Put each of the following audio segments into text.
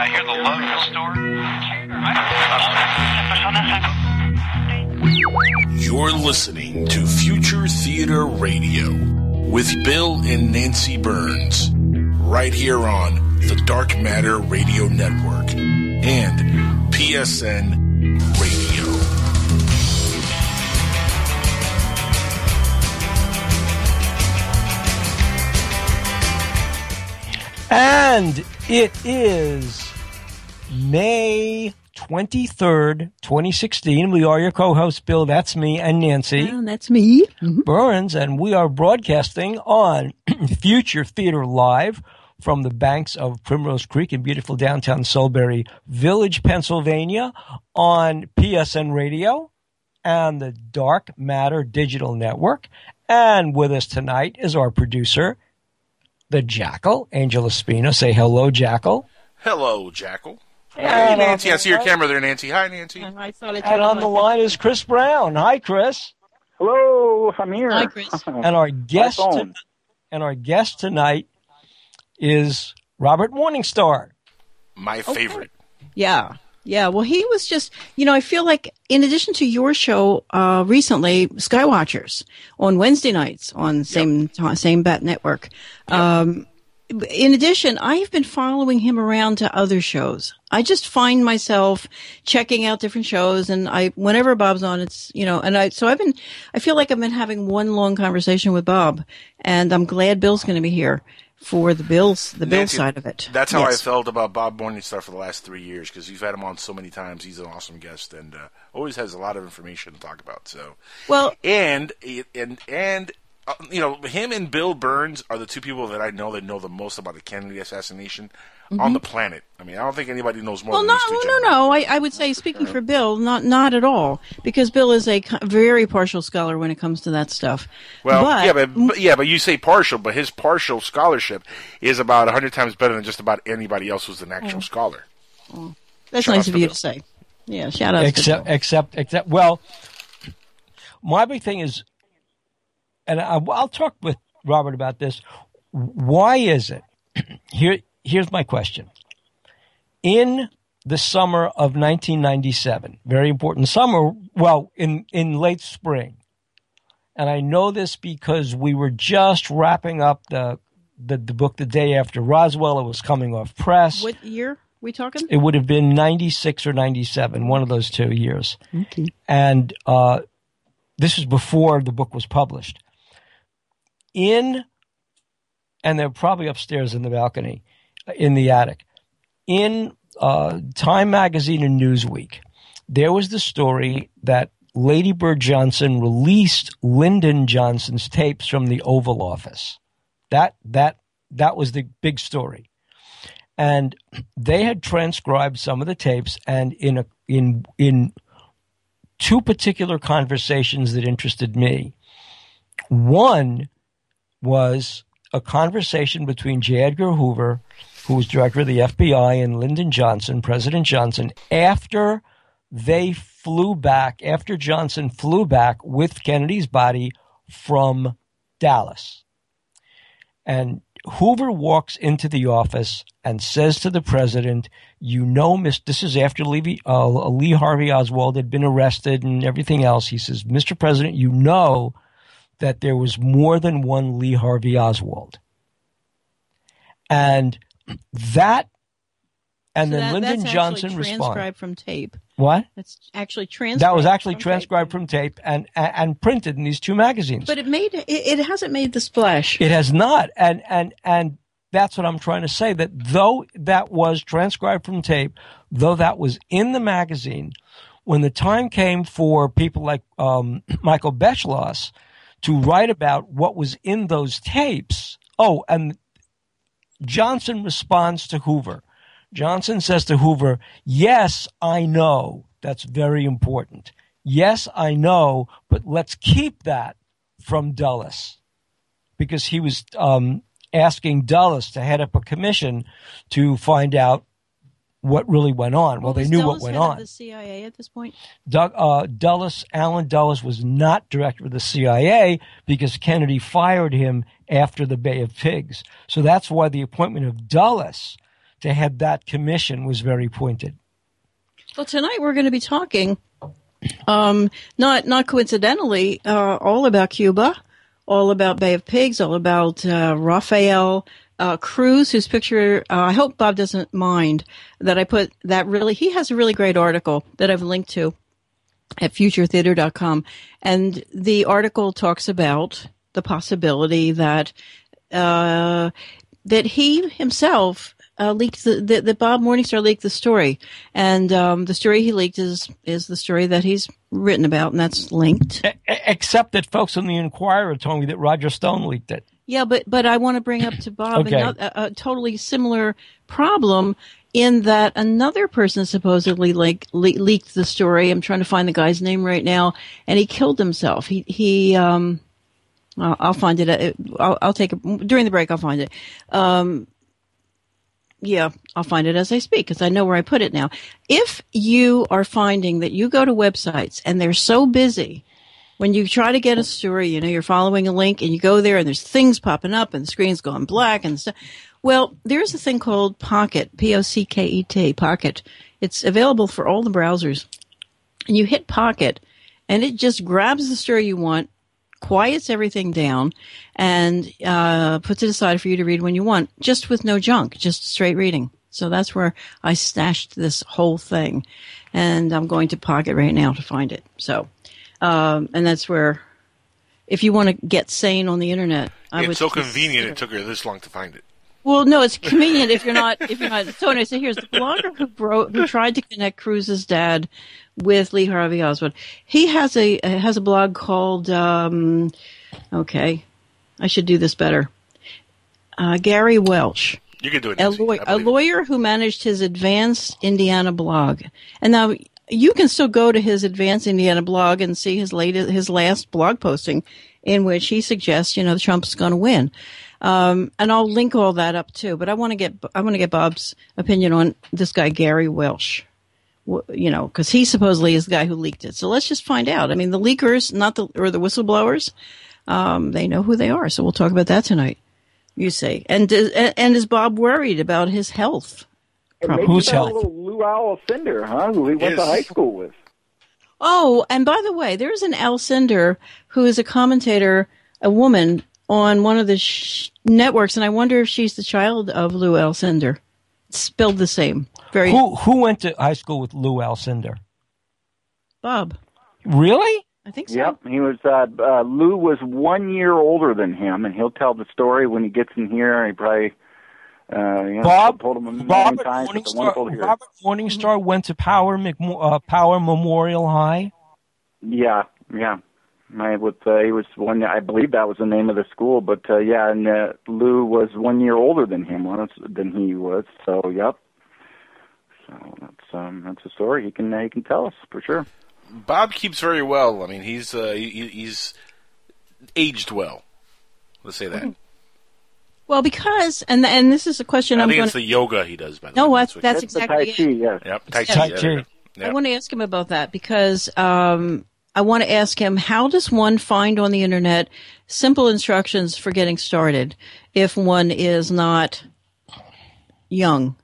I hear the love in the store. You're listening to Future Theater Radio with Bill and Nancy Burns, right here on the Dark Matter Radio Network and PSN Radio. And it is May 23rd, 2016. We are your co-hosts, Bill, that's me, and Nancy. Oh, that's me. Mm-hmm. Burns, and we are broadcasting on Future Theater Live from the banks of Primrose Creek in beautiful downtown Solebury Village, Pennsylvania, on PSN Radio and the Dark Matter Digital Network. And with us tonight is our producer, the Jackal, Angel Espino. Say hello, Jackal. Hello, Jackal. Hey, And Nancy. I see your camera there, Nancy. Hi, Nancy. I saw it. And on the line is Chris Brown. Hi, Chris. Hello, I'm here. Hi, Chris. And our guest, to- and our guest tonight is Robert Morningstar. My favorite. Yeah. Yeah. Well, he was just, you know, I feel like in addition to your show, uh, recently, Skywatchers on Wednesday nights on same, same Bat Network. Um, in addition, I've been following him around to other shows. I just find myself checking out different shows and I, whenever Bob's on, it's, you know, and I, so I've been, I feel like I've been having one long conversation with Bob and I'm glad Bill's going to be here for the Bills, the Bill side of it. That's how Yes. I felt about Bob Morningstar for the last three years because we've had him on so many times. He's an awesome guest and uh, always has a lot of information to talk about. So, Well, and and and uh, you know, him and Bill Burns are the two people that I know that know the most about the Kennedy assassination on the planet. I mean, I don't think anybody knows more. Mm-hmm. Well, than no, these two no, gentlemen. no. I, I would say, speaking for Bill, not not at all, because Bill is a very partial scholar when it comes to that stuff. Well, but, yeah, but, but yeah, but you say partial, but his partial scholarship is about a hundred times better than just about anybody else who's an Oh. actual scholar. that's shout out nice to of you Bill. to say. Yeah, shout out except to Bill. except except well my big thing is and I, i'll talk with robert about this why is it here here's my question in the summer of 1997 very important summer well in in late spring and i know this because we were just wrapping up the the, the book the day after roswell it was coming off press What year we talking? it would have been 96 or 97 one of those two years Okay. and uh, this was before the book was published. In, and they're probably upstairs in the balcony, uh, in the attic. In uh, Time Magazine and Newsweek, there was the story that Lady Bird Johnson released Lyndon Johnson's tapes from the Oval Office. That that that was the big story, and they had transcribed some of the tapes, and in a in in two particular conversations that interested me. One was a conversation between J. Edgar Hoover, who was director of the FBI, and Lyndon Johnson, President Johnson, after they flew back, after Johnson flew back with Kennedy's body from Dallas. And Hoover walks into the office and says to the president, "You know, Miss. This is after Lee, uh, Lee Harvey Oswald had been arrested and everything else." He says, "Mr. President, you know that there was more than one Lee Harvey Oswald." And that, and So then that- Lyndon that's Johnson actually responded. transcribed from tape. What? That's actually transcribed. That was actually from tape. transcribed from tape and, and and printed in these two magazines. But it made it, it hasn't made the splash. It has not, and and and that's what I'm trying to say. That though that was transcribed from tape, though that was in the magazine, when the time came for people like um, Michael Beschloss to write about what was in those tapes, oh, and Johnson responds to Hoover. Johnson says to Hoover, "Yes, I know that's very important. Yes, I know, but let's keep that from Dulles." because he was um, asking Dulles to head up a commission to find out what really went on. Well, they knew Dulles what went on. The CIA at this point. Doug, uh, Dulles, Allen Dulles was not director of the CIA because Kennedy fired him after the Bay of Pigs. So that's why the appointment of Dulles to head that commission was very pointed. Well, tonight we're going to be talking, um, not not coincidentally, uh, all about Cuba, all about Bay of Pigs, all about uh, Rafael uh, Cruz, whose picture uh, I hope Bob doesn't mind that I put that really. He has a really great article that I've linked to at futuretheater.com, and the article talks about the possibility that uh, that he himself uh, leaked the, the, Bob Morningstar leaked the story, and um, the story he leaked is is the story that he's written about, and that's linked. Except that folks in the Enquirer told me that Roger Stone leaked it. Yeah, but but I want to bring up to Bob Okay. another, a, a totally similar problem in that another person supposedly like le- leaked the story. I'm trying to find the guy's name right now, and he killed himself. He he um, I'll, I'll find it. uh, I'll, I'll take it during the break. I'll find it. Um, yeah, I'll find it as I speak because I know where I put it now. If you are finding that you go to websites and they're so busy when you try to get a story, you know, you're following a link and you go there and there's things popping up and the screen's going black and stuff. Well, there's a thing called Pocket, P-O-C-K-E-T, Pocket. It's available for all the browsers. And you hit Pocket and it just grabs the story you want, quiets everything down, and uh, puts it aside for you to read when you want, just with no junk, just straight reading. So that's where I stashed this whole thing. And I'm going to Pocket right now to find it. So, um, and that's where, if you want to get sane on the internet, I would it's so convenient it took her this long to find it. well, no, it's convenient if you're not if you're not. So anyway, so here's the blogger who wrote who tried to connect Cruz's dad with Lee Harvey Oswald. He has a uh, has a blog called um, okay, I should do this better. Uh, Gary Welsh, You can do it. a, Nancy. law- I a it. lawyer who managed his Advanced Indiana blog, and now you can still go to his Advanced Indiana blog and see his latest his last blog posting, in which he suggests you know Trump's going to win. Um, and I'll link all that up too. But I want to get I want to get Bob's opinion on this guy Gary Welsh. You know, because he supposedly is the guy who leaked it. So let's just find out. I mean, the leakers, not the or the whistleblowers, um, they know who they are. So we'll talk about that tonight. You say, and and is Bob worried about his health? And maybe Who's that health? little Lou Alcindor, huh? Who he went to high school with. Oh, and by the way, there's an Alcindor who is a commentator, a woman on one of the sh- networks, and I wonder if she's the child of Lou Alcindor. It's spelled the same. Very Who who went to high school with Lou Alcindor? Bob. Really? I think so. Yep, he was. Uh, uh, Lou was one year older than him, and he'll tell the story when he gets in here. He probably, uh, you know, Bob told him a million Robert times. It's wonderful to Morningstar, hear. Robert Morningstar went to Power McMo- uh, Power Memorial High. Yeah, yeah. I with uh, he was one. I believe that was the name of the school, but uh, yeah, and uh, Lou was one year older than him was than he was. So yep. So that's um that's a story he can uh, he can tell us for sure. Bob keeps very well. I mean, he's uh, he, he's aged well. Let's say that. Well, because and and this is a question I I'm think going it's the yoga he does. By the No, way. what? what- That's That's the exactly Tai. Chi, yes. Yep, Tai Chi. Tai Chi. yeah. I want to ask him about that because um, I want to ask him how does one find on the internet simple instructions for getting started if one is not young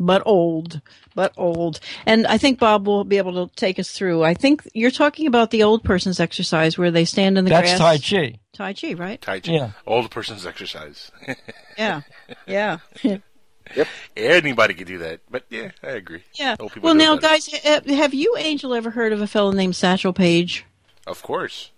but old but old and i think bob will be able to take us through i think you're talking about the old person's exercise where they stand in the That's grass That's Tai Chi. tai chi right Tai Chi. Yeah. Old person's exercise. yeah yeah Yep. Anybody could do that. But yeah, I agree. yeah Old well now better. guys have you angel ever heard of a fellow named satchel paige Of course.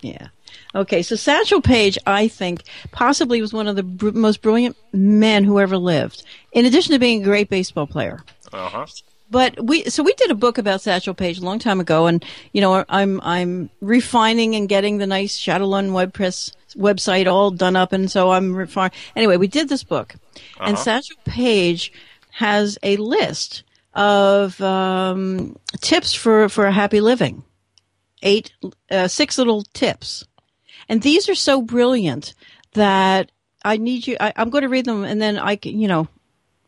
Yeah. Okay, so Satchel Paige, I think, possibly was one of the br- most brilliant men who ever lived. In addition to being a great baseball player. Uh huh. But we, so we did a book about Satchel Paige a long time ago, and you know, I'm I'm refining and getting the nice Shadowrun WordPress website all done up, and so I'm refining. Anyway, we did this book, and Satchel Paige has a list of um, tips for for a happy living eight, uh, six little tips. And these are so brilliant that I need you, I, I'm going to read them and then I can, you know,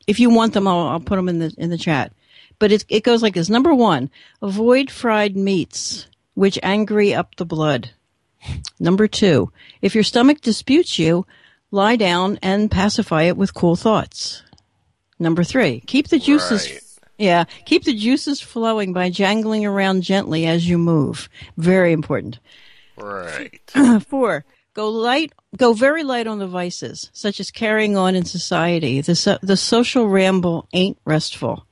if you want them, I'll, I'll put them in the, in the chat. But it, it goes like this. Number one, avoid fried meats, which angry up the blood. Number two, if your stomach disputes you, lie down and pacify it with cool thoughts. Number three, keep the juices. Right. Yeah, keep the juices flowing by jangling around gently as you move. Very important. Right. Four, go light, go very light on the vices, such as carrying on in society. The, so, the social ramble ain't restful.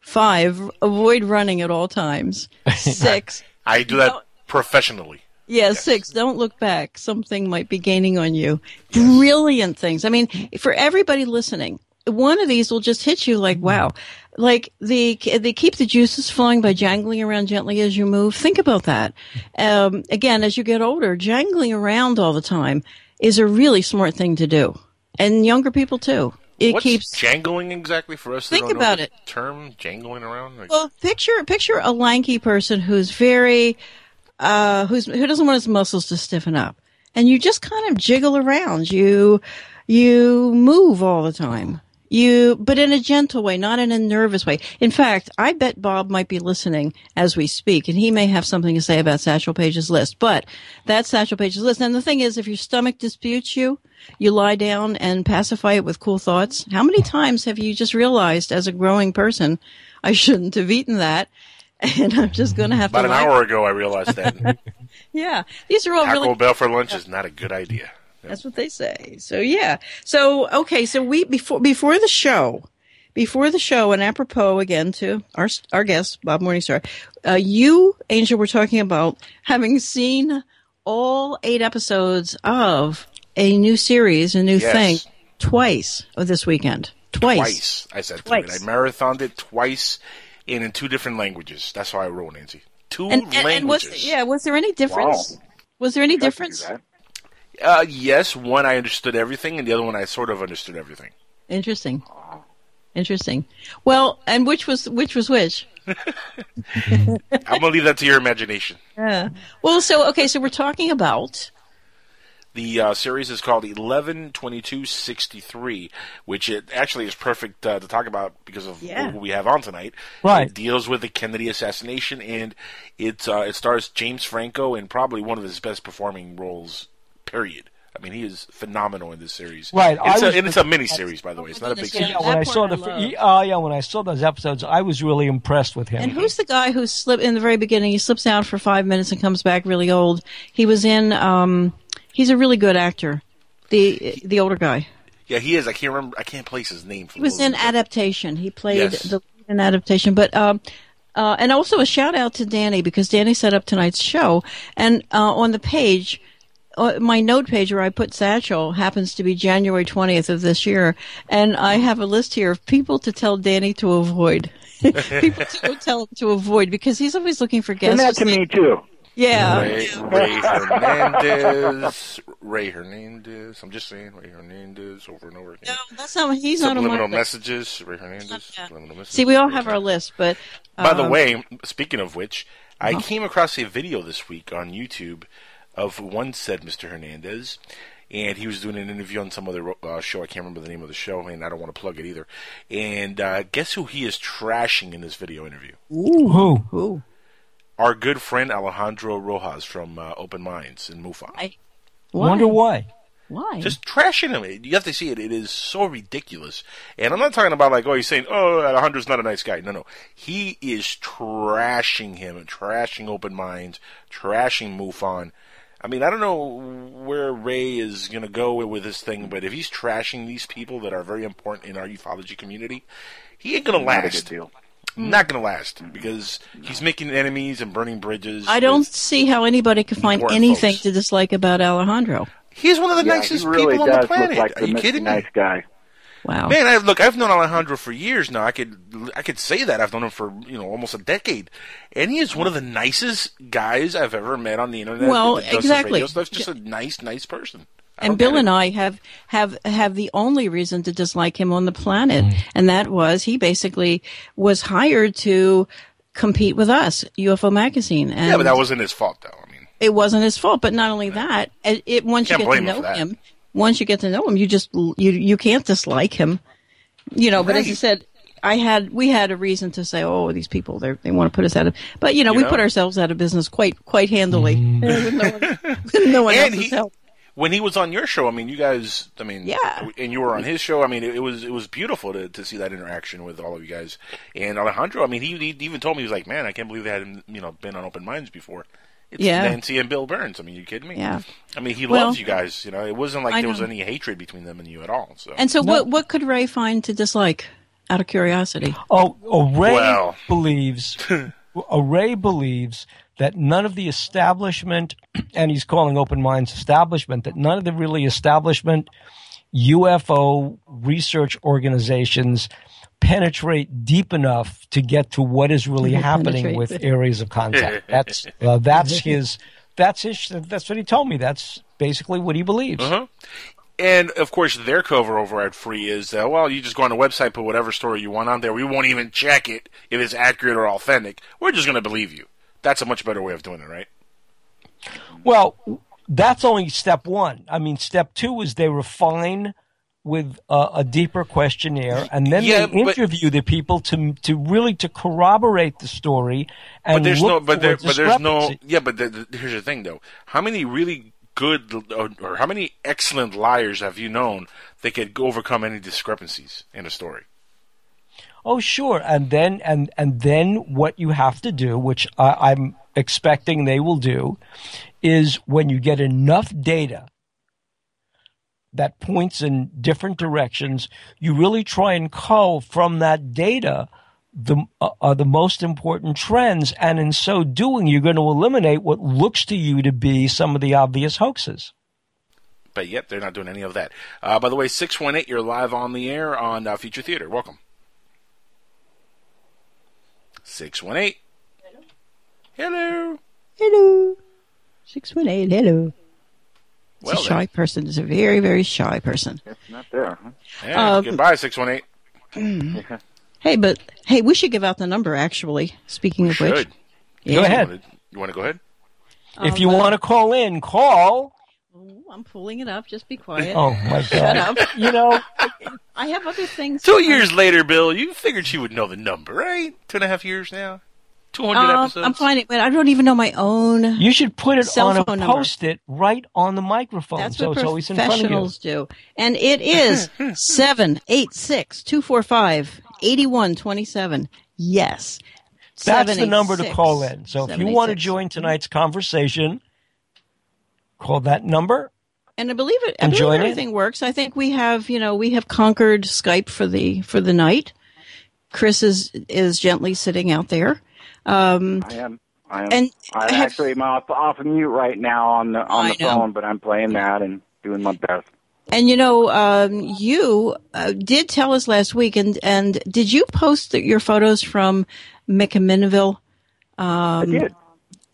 Five, avoid running at all times. Six, I do that professionally. yeah, six, don't look back. Something might be gaining on you. Brilliant things. I mean, for everybody listening, one of these will just hit you like, wow. Like the, they keep the juices flowing by jangling around gently as you move. Think about that. Um, again, as you get older, jangling around all the time is a really smart thing to do. And younger people too. It What's keeps jangling exactly for us? Think about it. Term jangling around. Like, Well, picture picture a lanky person who's very uh who's who doesn't want his muscles to stiffen up. And you just kind of jiggle around. You you move all the time. You but in a gentle way, not in a nervous way. In fact, I bet Bob might be listening as we speak and he may have something to say about Satchel Paige's list. But that's Satchel Paige's list. And the thing is if your stomach disputes you, you lie down and pacify it with cool thoughts. How many times have you just realized as a growing person, I shouldn't have eaten that? And I'm just going to have about to an lie. hour ago, I realized that Yeah. These are all Taco really Bell for lunch is not a good idea. That's what they say. So yeah. So okay. So we before before the show, before the show, and apropos again to our our guest Bob Morningstar, uh, you Angel were talking about having seen all eight episodes of a new series, a new Yes. thing, twice this weekend. Twice. Twice, I said it. I marathoned it twice, and in two different languages. That's how I roll, Nancy. Two And, and, and was languages. yeah, was there any difference? Was there any I could do difference? That. Uh, yes, one I understood everything, and the other one I sort of understood everything. Interesting. Interesting. Well, and which was which was which? I'm gonna leave that to your imagination. Yeah. Well, so okay, so we're talking about The uh, series is called 11.22.63, which it actually is perfect uh, to talk about because of Yeah. who we have on tonight. Right. It deals with the Kennedy assassination, and it uh, it stars James Franco in probably one of his best performing roles. Period. I mean, he is phenomenal in this series. Right, It's I a, was- and it's a mini series, by the way. It's not a big series. Yeah, when I saw the love. fir- oh yeah, when I saw those episodes, I was really impressed with him. and who's the guy who slipped in the very beginning? He slips out for five minutes and comes back really old. He was in. um He's a really good actor. The the older guy. Yeah, he is. I can't remember. I can't place his name. For He was in life of me. adaptation. He played Yes. the lead in adaptation, but um, uh, and also a shout out to Danny because Danny set up tonight's show, and uh, on the page. Uh, my note page where I put Satchel happens to be January 20th of this year, and I have a list here of people to tell Danny to avoid. people to tell him to avoid because he's always looking for Send guests. that to me too. Yeah. Ray, Ray Hernandez. Ray Hernandez. I'm just saying Ray Hernandez over and over again. No, that's not. He's not on my Subliminal messages. Ray Hernandez. Yeah. Subliminal messages. See, we all have our list, but By the um, way, speaking of which, I Uh-huh. came across a video this week on YouTube of one said Mr. Hernandez, and he was doing an interview on some other uh, show. I can't remember the name of the show, and I don't want to plug it either. And uh, guess who he is trashing in this video interview? Who? Ooh. Our good friend Alejandro Rojas from uh, Open Minds in MUFON. I- Why? Wonder why? Why? just trashing him. You have to see it. It is so ridiculous. And I'm not talking about like, oh, he's saying, oh, Alejandro's not a nice guy. No, no. He is trashing him, trashing Open Minds, trashing MUFON. I mean, I don't know where Ray is going to go with this thing, but if he's trashing these people that are very important in our ufology community, he ain't going to last. good. Not mm. going to last because he's making enemies and burning bridges. I don't see how anybody could find anything folks. to dislike about Alejandro. He's one of the Yeah, nicest really people on the planet. look like Are the you Mr. kidding me? nice guy. Wow. Man, I, look, I've known Alejandro for years now. I could, I could say that I've known him for you know almost a decade, and he is one of the nicest guys I've ever met on the internet. Well, that exactly. radio stuff. Just a nice, nice person. I and Bill and. I have have have the only reason to dislike him on the planet, mm. and that was he basically was hired to compete with us, UFO magazine, and yeah, but that wasn't his fault, though. I mean, it wasn't his fault. But not only that, it, it once you Can't get to blame him know him, once you get to know him, you just you you can't dislike him, you know. But as you said. I had we had a reason to say, oh, these people they they want to put us out of, but you know You we know? put ourselves out of business quite quite handily mm. with no one, with no one else's he- help. when he was on your show, I mean, you guys, I mean, Yeah. and you were on his show. I mean, it, it was it was beautiful to, to see that interaction with all of you guys. And Alejandro, I mean, he, he even told me he was like, man, I can't believe they hadn't you know been on Open Minds before. It's Yeah. Nancy and Bill Burns. I mean, you kidding me? Yeah. I mean, he Well- loves you guys. You know, it wasn't like I there was any hatred between them and you at all. So And so, No. what what could Ray find to dislike? Out of curiosity. Oh, oh Ray Well. believes. oh, Ray believes that none of the establishment, and he's calling Open Minds establishment, that none of the really establishment UFO research organizations penetrate deep enough to get to what is really happening with areas of contact. That's uh, that's his. That's his. That's what he told me. That's basically what he believes. Uh-huh. And of course, their cover over at Free is uh, well, you just go on the website, put whatever story you want on there. We won't even check it if it's accurate or authentic. We're just going to believe you. That's a much better way of doing it, right? Well, that's only step one. I mean, step two is they refine with a, a deeper questionnaire, and then Yeah, they but- interview the people to to really to corroborate the story. And But there's no, but there, but there's no. Yeah, but the, the, here's the thing, though. How many really good or, or how many excellent liars have you known that could overcome any discrepancies in a story? Oh, sure. And then and and then what you have to do, which I, I'm expecting they will do, is when you get enough data that points in different directions, you really try and cull from that data the uh, are the most important trends, and in so doing, you're going to eliminate what looks to you to be some of the obvious hoaxes. But yet they're not doing any of that. Uh, by the way, six one eight, you're live on the air on uh, Future Theater. Welcome. Six one eight. Hello. Hello. Six one eight. Hello. It's Well, a shy person. It's a very very shy person. It's not there. Huh? then. Yeah, Um, goodbye, six one eight. Hey, but hey, we should give out the number. Actually, speaking of which, Should. Go ahead. You want to go ahead? if you uh, want to call in, call. Oh, I'm pulling it up. Just be quiet. Oh my god! Shut God! up. You know, I have other things. Two years later, Bill, you figured she would know the number, right? Two and a half years now. Two hundred Um, episodes. I'm finding, but I don't even know my own. You should put it Cell on a phone number. post-it right on the microphone, That's so what it's always in front of you. professionals do. And it is seven eight six two four five eighty one twenty seven. Yes. That's the number to call in. So if you want to join tonight's conversation, call that number. and I believe it. I believe join in. everything works. I think we have, you know, we have conquered Skype for the for the night. Chris is is gently sitting out there. Um, I am. I am. And I have- actually am off, off mute right now on the on I the know. phone, but I'm playing that and doing my best. And you know, um, you uh, did tell us last week, and and did you post your photos from McMinnville I did.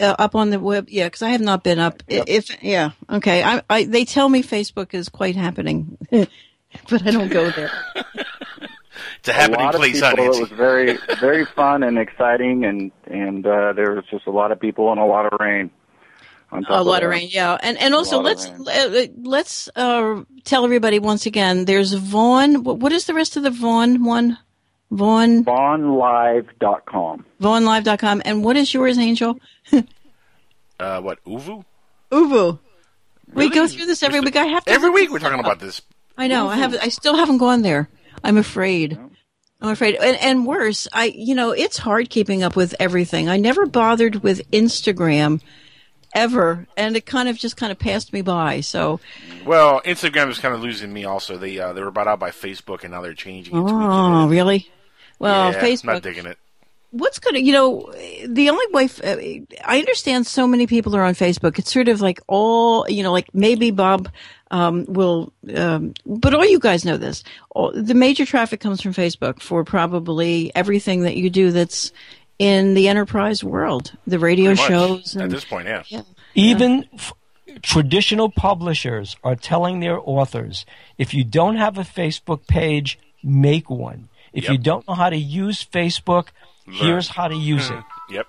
uh, up on the web? Yeah, because I have not been up. I- If yeah, okay. I, I they tell me Facebook is quite happening, but I don't go there. it's a happening a lot place, of huh, people. It was very very fun and exciting, and and uh, there was just a lot of people and a lot of rain. On top A lot that. of rain, yeah, and and also let's uh, let's uh, tell everybody once again. There's Vaughn. What, what is the rest of the Vaughn one? Vaughn VaughnLive.com. VaughnLive.com. And what is yours, Angel? Uh, what Uvu? Uvu. We go through this every Mr. week. I have to Every week we're talking about this. I know. I have. I still haven't gone there. I'm afraid. I'm afraid. And, and worse, I. You know, it's hard keeping up with everything. I never bothered with Instagram ever, and it kind of just kind of passed me by. So, Well, Instagram is kind of losing me. Also, they uh, they were bought out by Facebook, and now they're changing it. oh, really? Well, yeah, Facebook. Not digging it. What's going to, you know, the only way, uh, I understand so many people are on Facebook. It's sort of like all, you know, like maybe Bob, um, will, um, but all you guys know this. All, the major traffic comes from Facebook for probably everything that you do that's in the enterprise world, the radio Pretty much. shows. At this point, yeah. Even f- traditional publishers are telling their authors if you don't have a Facebook page, make one. If you don't know how to use Facebook, here's how to use it. Yep.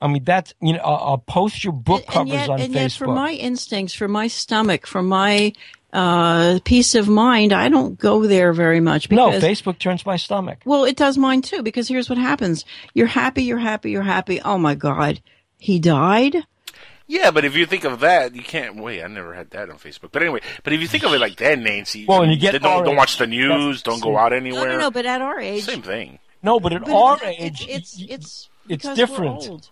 I mean, that's, you know, I'll, I'll post your book and covers yet, on and Facebook. yet for my instincts, for my stomach, for my, uh, peace of mind, I don't go there very much. no, Because Facebook turns my stomach. Well, it does mine too, because here's what happens. You're happy, you're happy, you're happy. Oh my God. He died? Yeah, but if you think of that, you can't. Wait, I never had that on Facebook. But anyway, but if you think of it like that, Nancy, Well, and you get then don't, don't watch the news, don't go See. out No, anywhere. no, no. But at our age, Same thing. No, but at but our it's- age, it's y- y- it's it's because we're different. old.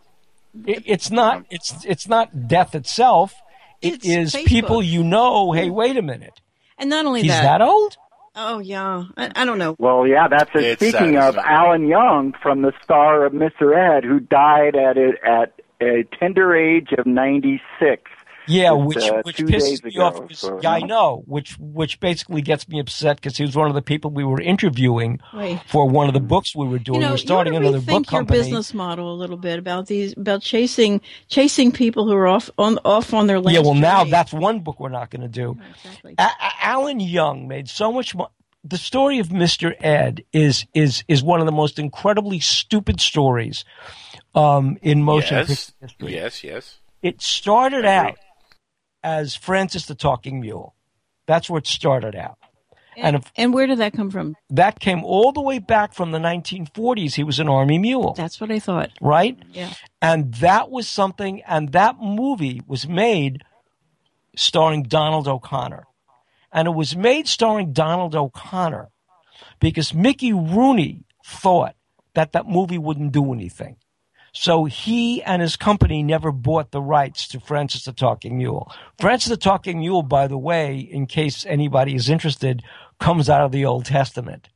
It, it's not. It's it's not death itself. It It's is Facebook. people you know. Hey, mm. wait a minute. And not only He's that, that old? oh yeah, I, I don't know. Well, yeah, that's it. Speaking sad, of? Alan Young from the star of Mr. Ed, who died at a, at a tender age of 96. Yeah, which uh, which pisses days me ago, off. 'cause- so, yeah, I know. Which which basically gets me upset because he was one of the people we were interviewing Wait. for one of the books we were doing. You know, we were starting you another book rethink your business model a little bit about these about chasing chasing people who are off on off on their last. yeah, well, now that's one book we're not going to do. exactly. A- A- Alan Young made so much money. The story of Mr. Ed is is is one of the most incredibly stupid stories um, in motion yes, history. yes, yes. It started out as Francis the Talking Mule. That's where it started out. And if and where did that come from? that came all the way back from the 1940s, he was an army mule, That's what I thought. right? Yeah. And that was something, and that movie was made starring Donald O'Connor. And it was made starring Donald O'Connor because Mickey Rooney thought that that movie wouldn't do anything. So he and his company never bought the rights to Francis the Talking Mule. Francis the Talking Mule, by the way, in case anybody is interested, comes out of the Old Testament.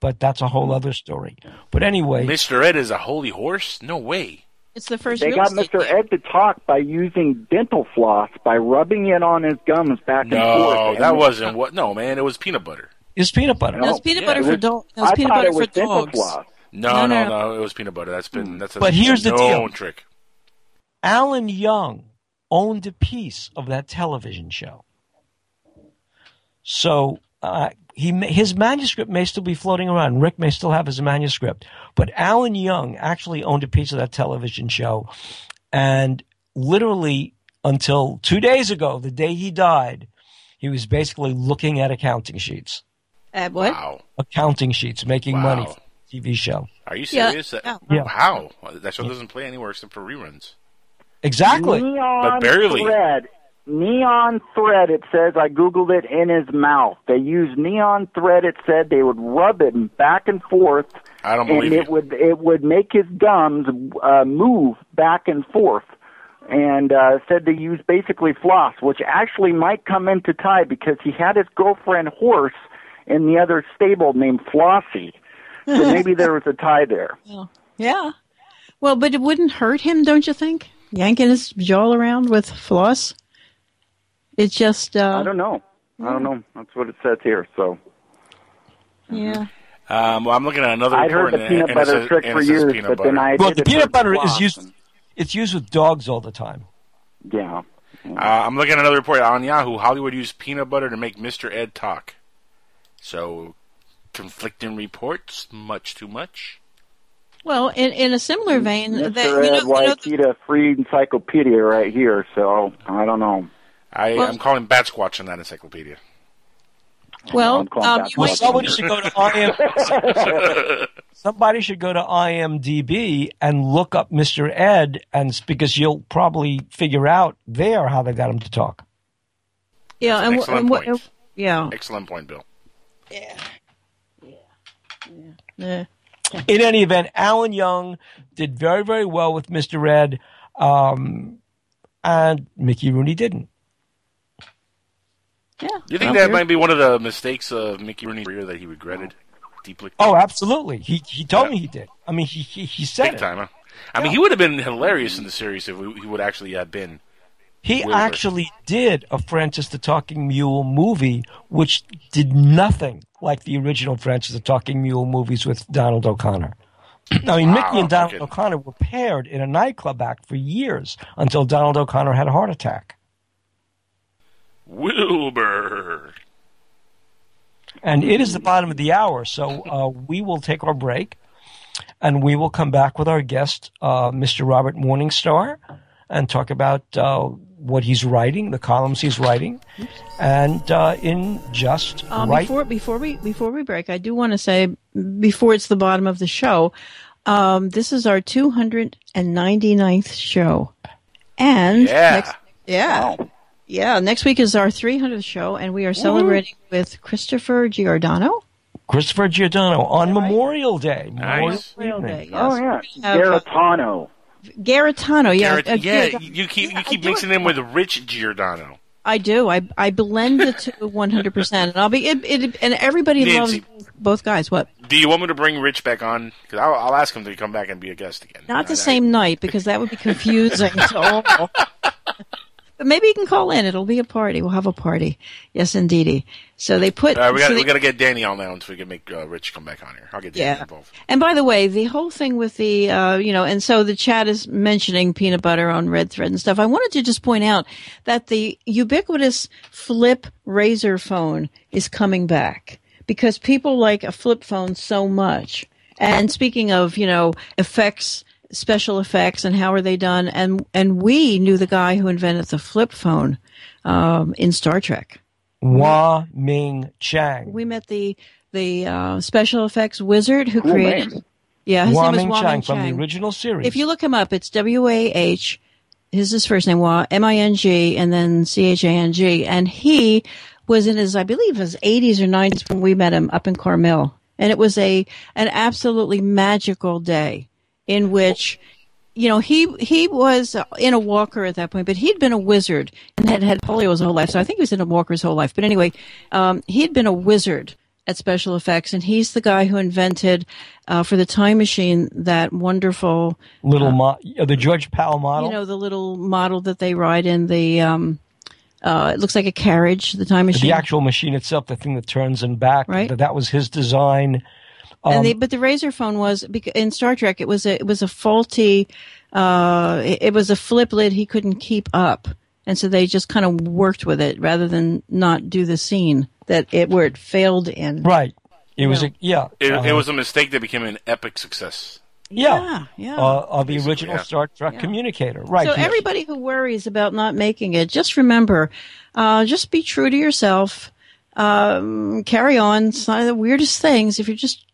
But that's a whole other story. But anyway, Mr. Ed is a holy horse? No way. It's the first. They real got estate Mr. Ed to talk by using dental floss, by rubbing it on his gums back and forth. No, that wasn't what. No, man, it was peanut butter. it's peanut butter. No, it's peanut Yeah, butter it for was- dogs. No, it's I peanut thought butter it was for dental dogs. floss. No, No, no, no, no, It was peanut butter. That's been that's a But here's the deal. trick. Alan Young owned a piece of that television show. So uh, he his manuscript may still be floating around. Rick may still have his manuscript, but Alan Young actually owned a piece of that television show, and literally until two days ago, the day he died, he was basically looking at accounting sheets, At what? Wow. accounting sheets, making Wow. money for the TV show. Are you Yeah, serious? That- yeah. Yeah. Wow. That show doesn't play anywhere except for reruns. Exactly. Neon But barely. thread. Neon thread, it says, I Googled it in his mouth. They used neon thread, it said they would rub it back and forth, I don't and believe it you. would it would make his gums uh, move back and forth. And uh, said they use basically floss, which actually might come into tie because he had his girlfriend horse in the other stable named Flossie. So maybe there was a tie there. Yeah. Well, but it wouldn't hurt him, don't you think? Yanking his jaw around with floss. It's just. Uh, I don't know. I don't know. That's what it says here. So Yeah. Um, well, I'm looking at another I'd report. heard the peanut and butter says- trick for years, but butter. then I Well, did the it peanut butter is used. and- It's used with dogs all the time. Yeah. Uh, I'm looking at another report on Yahoo. Hollywood used peanut butter to make Mr. Ed talk. So, conflicting reports. Much too much. Well, in in a similar vein, Mr. that you know, Ed you know, Wikipedia free encyclopedia right here. So I don't know. I, Well- I'm calling Bat Squatch on that encyclopedia. well, um, back you Well, might, Watch somebody should go to IM. somebody should go to IMDb and look up Mr. Ed, and because you'll probably figure out there how they got him to talk. yeah, and, wh- Excellent and what, point. yeah, Excellent point, Bill. yeah. In any event, Alan Young did very, very well with Mr. Ed, um, and Mickey Rooney didn't. yeah. Do you think Well, that might be one of the mistakes of Mickey Rooney's career that he regretted deeply? Oh, absolutely. He he told Yeah. me he did. I mean, he he, he said Big it. time, huh? I mean, he would have been hilarious in the series if we, he would actually have been. He Wilbur. actually did a Francis the Talking Mule movie, which did nothing like the original Francis the Talking Mule movies with Donald O'Connor. I mean, Mickey and Donald okay. O'Connor were paired in a nightclub act for years until Donald O'Connor had a heart attack. Wilbur. And it is the bottom of the hour, so uh, we will take our break, and we will come back with our guest, uh, Mr. Robert Morningstar, and talk about uh, what he's writing, the columns he's writing, and uh, in just Um, right. Before before we before we break, I do want to say before it's the bottom of the show, um, this is our 299th show, And Yeah. next, yeah, yeah. Next week is our 300th show, and we are celebrating with Christopher Giordano. Christopher Giordano on Memorial Day. Nice. Memorial Memorial evening. Day, Oh yeah, We Garitano, yeah, Garrett- uh, yeah, Giordano. you keep Yeah, you keep mixing it. him with Rich Giordano. I do. I I blend the two 100, percent and I'll be it, it and everybody Nancy. loves both, guys. What? Do you want me to bring Rich back on? Because I'll, I'll ask him to come back and be a guest again. Not the I- same night because that would be confusing to all. But maybe you can call in. It'll be a party. We'll have a party. Yes, indeedy. So they put. We got so we got to get Danny on now so we can make uh, Rich come back on here. I'll get Danny Yeah. involved. And by the way, the whole thing with the, uh, you know, and so the chat is mentioning peanut butter on red thread and stuff. I wanted to just point out that the ubiquitous flip razor phone is coming back because people like a flip phone so much. And speaking of, you know, effects, special effects and how are they done? And, and we knew the guy who invented the flip phone, um, in Star Trek. Wah Ming Chang. We met the, the, uh, special effects wizard who created, man. yeah, his Hua name is Ming Wah Chang Ming from the original series. If you look him up, it's W A H. His his first name Wah M I N G and then C H A N G, and he was in his I believe his 80s or 90s when we met him up in Carmel, and it was a an absolutely magical day in which. You know, he he was uh, in a walker at that point, but he'd been a wizard and had had polio his whole life. So I think he was in a walker his whole life. But anyway, um, he'd been a wizard at special effects, and he's the guy who invented uh, for the time machine that wonderful little mo- uh, the George Pal model. you know the little model that they ride in the um uh it looks like a carriage the time machine the actual machine itself, the thing that turns and back. Right. That, that was his design. And Um, they, but the razor phone was in Star Trek. It was a it was a faulty. Uh, it, it was a flip lid he couldn't keep up, and so they just kind of worked with it rather than not do the scene that it where it failed in. Right. It was No. a yeah. It, uh, it was a mistake that became an epic success. yeah. yeah. Uh, of the Basically, original yeah. Star Trek communicator. Right. So yes. everybody who worries about not making it, just remember, uh, just be true to yourself. Um, carry on. It's not the weirdest things if you're just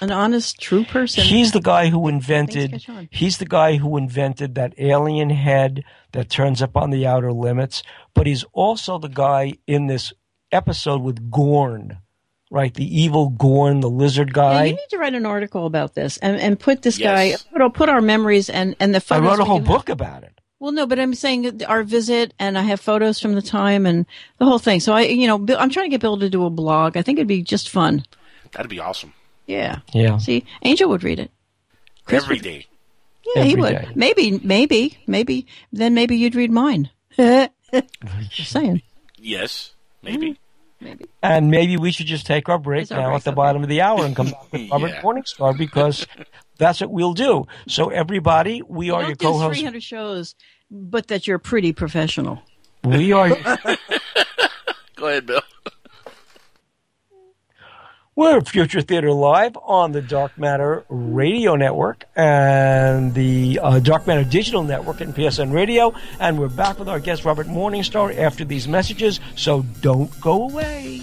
an honest, true person. He's the guy who invented. He's the guy who invented that alien head that turns up on the outer limits. But he's also the guy in this episode with Gorn, right? The evil Gorn, the lizard Yeah, guy. you need to write an article about this and, and put this Yes. guy, put, put our memories and, and the photos. I wrote a whole do have. book about it. Well, no, but I'm saying our visit and I have photos from the time and the whole thing. So I, you know, Bill- I'm trying to get Bill to do a blog. I think it'd be just fun. That'd be awesome. Yeah. Yeah. See, Angel would read it. Chris Every would- day. Yeah, he would. day. Maybe, maybe, maybe. Then maybe you'd read mine. just saying. Yes, maybe. Maybe. And maybe we should just take our break our now break, at the okay. bottom of the hour and come back with Robert Yeah. Morningstar because that's what we'll do. So everybody, we are Don't your co-hosts. 300 shows, but that you're pretty professional. We are Go ahead, Bill. We're Future Theater Live on the Dark Matter Radio Network and the uh, Dark Matter Digital Network and PSN Radio, and we're back with our guest Robert Morningstar after these messages. So don't go away.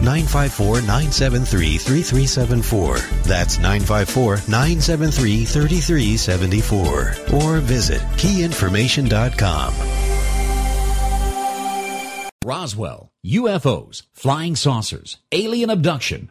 954-973-3374. That's 954-973-3374. Or visit keyinformation.com. Roswell, UFOs, flying saucers, alien abduction,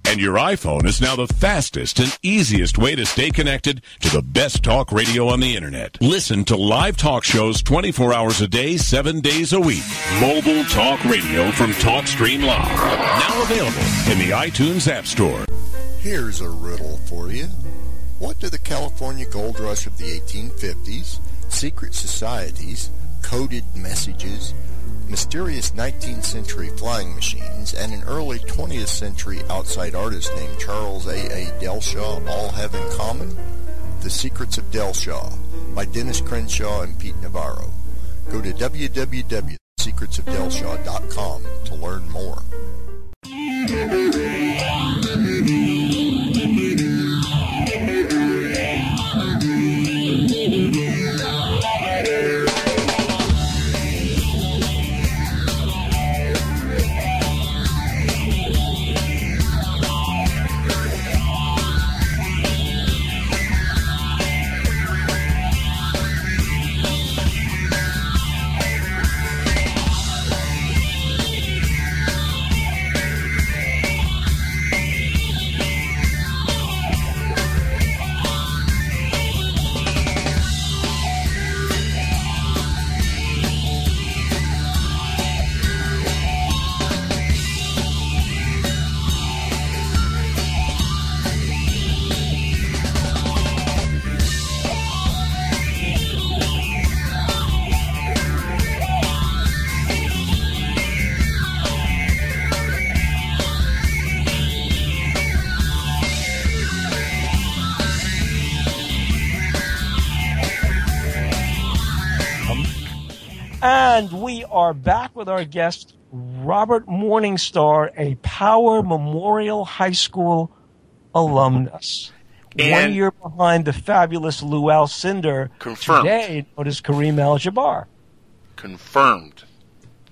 And your iPhone is now the fastest and easiest way to stay connected to the best talk radio on the internet. Listen to live talk shows 24 hours a day, 7 days a week. Mobile talk radio from TalkStream Live. Now available in the iTunes App Store. Here's a riddle for you. What do the California gold rush of the 1850s, secret societies, coded messages, mysterious 19th century flying machines, and an early 20th century outside artist named Charles A. A. Dellschau all have in common? The Secrets of Dellschau by Dennis Crenshaw and Pete Navarro. Go to www.secretsofdellschau.com to learn more. Are back with our guest, Robert Morningstar, a Power Memorial High School alumnus. One year behind the fabulous Lou Alcindor. Confirmed. Today, known as Kareem Abdul-Jabbar. Confirmed.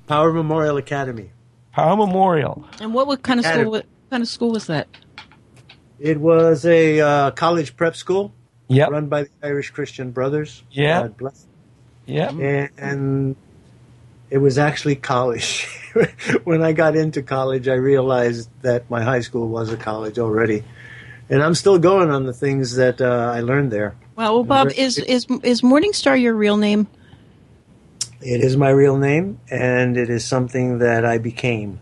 Power Memorial Academy. Power Memorial. And what, what kind of Academy. school? What kind of school was that? It was a uh, college prep school Yep. run by the Irish Christian Brothers. Yeah. God bless. Yep. And, and it was actually college. when I got into college, I realized that my high school was a college already. And I'm still going on the things that uh, I learned there. Well, well Bob, is is is Morningstar your real name? It is my real name, and it is something that I became.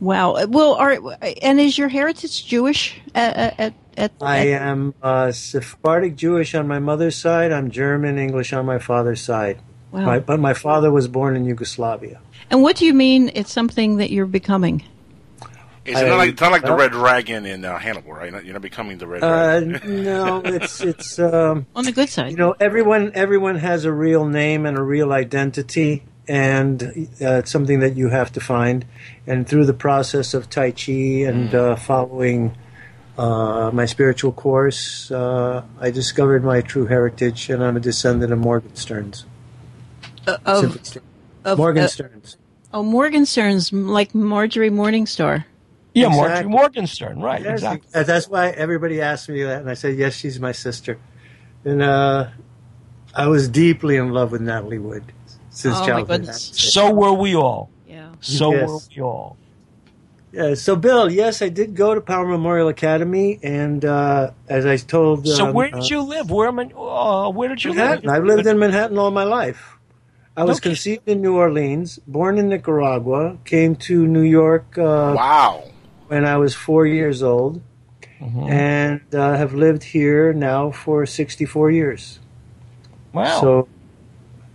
Wow. Well, are and is your heritage Jewish? At, at, at, I am uh, Sephardic Jewish on my mother's side. I'm German English on my father's side. Wow. My, but my father was born in Yugoslavia. And what do you mean? It's something that you're becoming. It's not like, it's not like the Red Dragon in uh, Hannibal, right? You're not becoming the Red Uh, Dragon. no, it's it's um, On the good side. you know everyone everyone has a real name and a real identity, and uh, it's something that you have to find. And through the process of Tai Chi and uh, following uh, my spiritual course, uh, I discovered my true heritage, and I'm a descendant of Morgensterns. Uh, of, Simply stated. of, uh, Morgensterns. oh, Morgenstern's like Marjorie Morningstar. Yeah, Exactly. Marjorie Morgenstern. Right, Yes, exactly. That's why everybody asked me that, and I said, yes, she's my sister. And uh, I was deeply in love with Natalie Wood since Oh, childhood. goodness. So were we all. Yeah. Yeah. So Yes. were we all. Yeah, so Bill, yes, I did go to Power Memorial Academy, and uh, as I told, So um, where did uh, you live? Where am I- uh, where did you Manhattan. live? I've lived in Manhattan all my life. I was Okay. conceived in New Orleans, born in Nicaragua, came to New York uh, Wow. when I was four years old, Mhm. and uh, have lived here now for 64 years. Wow. So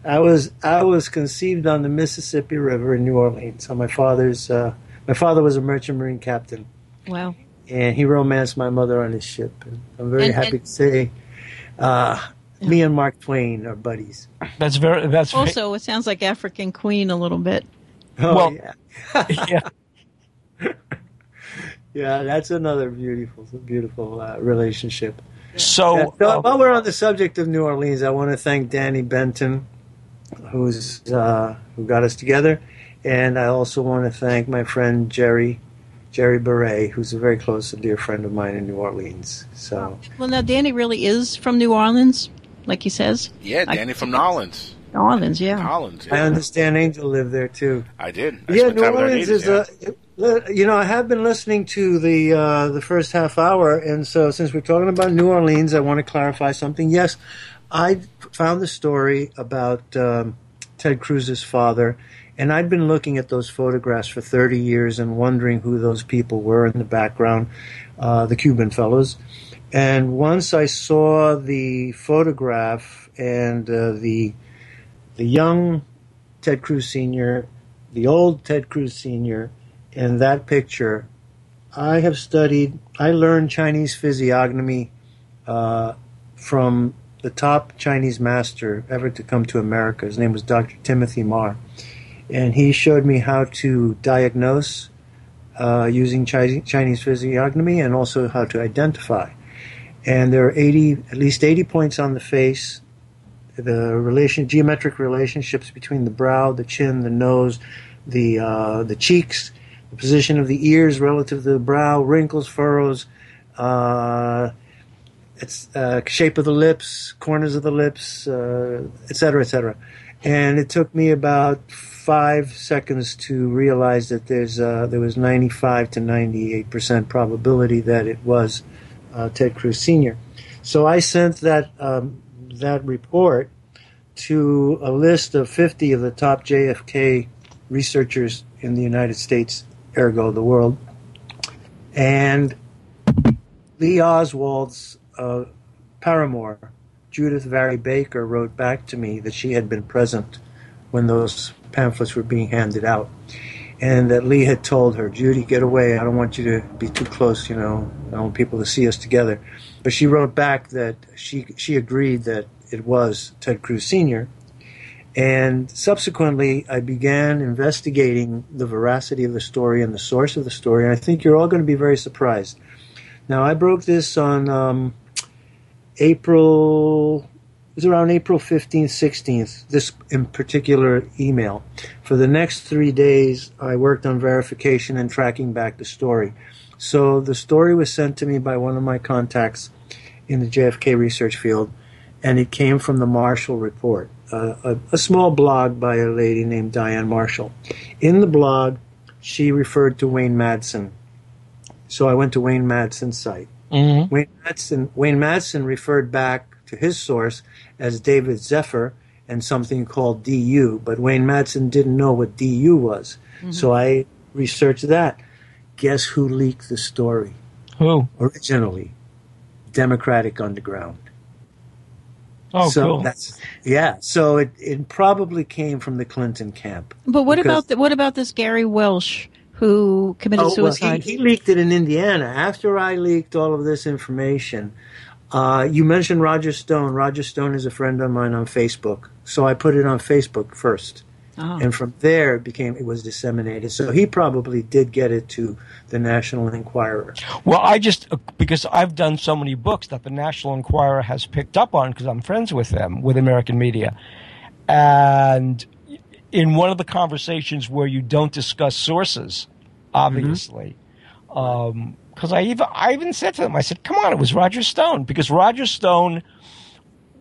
I was I was conceived on the Mississippi River in New Orleans. So my father's uh, my father was a merchant marine captain, Wow. and he romanced my mother on his ship. And I'm very And- happy and- to say, uh, me and Mark Twain are buddies. that's very. That's very- Also, it sounds like African Queen a little bit. Oh Well- yeah, yeah. yeah. That's another beautiful, beautiful uh, relationship. So, Yeah, so uh, while we're on the subject of New Orleans, I want to thank Danny Benton, who's uh, who got us together, and I also want to thank my friend Jerry, Jerry Beret, who's a very close and dear friend of mine in New Orleans. So Well, now Danny really is from New Orleans, like he says. Yeah, I- Danny from Nolans. New Orleans, yeah. Nolans. I Yeah. understand Angel lived there too. I did. I yeah, spent New time with our Orleans is yeah. a. You know, I have been listening to the uh, the first half hour, and so since we're talking about New Orleans, I want to clarify something. Yes, I found the story about um, Ted Cruz's father, and I'd been looking at those photographs for 30 years and wondering who those people were in the background, uh, the Cuban fellows. And once I saw the photograph and uh, the the young Ted Cruz Sr., the old Ted Cruz Sr., in that picture, I have studied, I learned Chinese physiognomy uh, from the top Chinese master ever to come to America. His name was Dr. Timothy Marr. And he showed me how to diagnose uh, using Chinese physiognomy and also how to identify. And there are 80, at least 80 points on the face, the relation geometric relationships between the brow, the chin, the nose, the uh, the cheeks, the position of the ears relative to the brow, wrinkles, furrows, uh, it's uh, shape of the lips, corners of the lips, uh, et cetera, et. And it took me about five seconds to realize that there's uh, there was 95 to 98 percent probability that it was uh, Ted Cruz Sr. So I sent that um, that report to a list of 50 of the top JFK researchers in the United States, ergo the world, and Lee Oswald's uh, paramour, Judith Vary Baker, wrote back to me that she had been present when those pamphlets were being handed out. And that Lee had told her, Judy, get away. I don't want you to be too close, you know. I don't want people to see us together. But she wrote back that she, she agreed that it was Ted Cruz Sr. And subsequently, I began investigating the veracity of the story and the source of the story. And I think you're all going to be very surprised. Now, I broke this on um, April, was around April 15th, 16th, this in particular email. For the next three days, I worked on verification and tracking back the story. So the story was sent to me by one of my contacts in the JFK research field, and it came from the Marshall Report, uh, a, a small blog by a lady named Diane Marshall. In the blog, she referred to Wayne Madsen. So I went to Wayne Madsen's site. mhm. Wayne Madsen, Wayne Madsen referred back to his source as David Zephyr and something called DU, but Wayne Madsen didn't know what DU was. Mm-hmm. So I researched that. Guess who leaked the story who? originally? Democratic Underground. Oh, so cool. that's yeah. So it, it probably came from the Clinton camp. But what about the, what about this Gary Welsh who committed Oh, well, suicide? he, he leaked it in Indiana. After I leaked all of this information, uh, you mentioned Roger Stone. Roger Stone is a friend of mine on Facebook, so I put it on Facebook first, Ah. and from there it became it was disseminated. So he probably did get it to the National Enquirer. Well, I just because I've done so many books that the National Enquirer has picked up on because I'm friends with them with American media, and in one of the conversations where you don't discuss sources, obviously, because I even I even said to them, I said, "Come on, it was Roger Stone," because Roger Stone,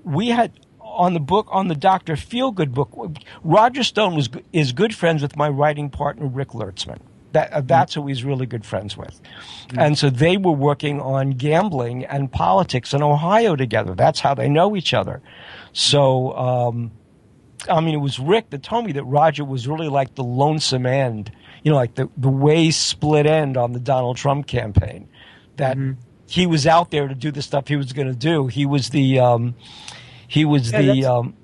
we had on the book on the Doctor Feelgood book, Roger Stone was is good friends with my writing partner Rick Lertzman. That uh, that's who he's really good friends with, and so they were working on gambling and politics in Ohio together. That's how they know each other. So. Um, I mean, it was Rick that told me that Roger was really like the lonesome end, you know, like the, the way split end on the Donald Trump campaign. That Mm-hmm. he was out there to do the stuff he was going to do. He was the, um, he was Yeah, the, um,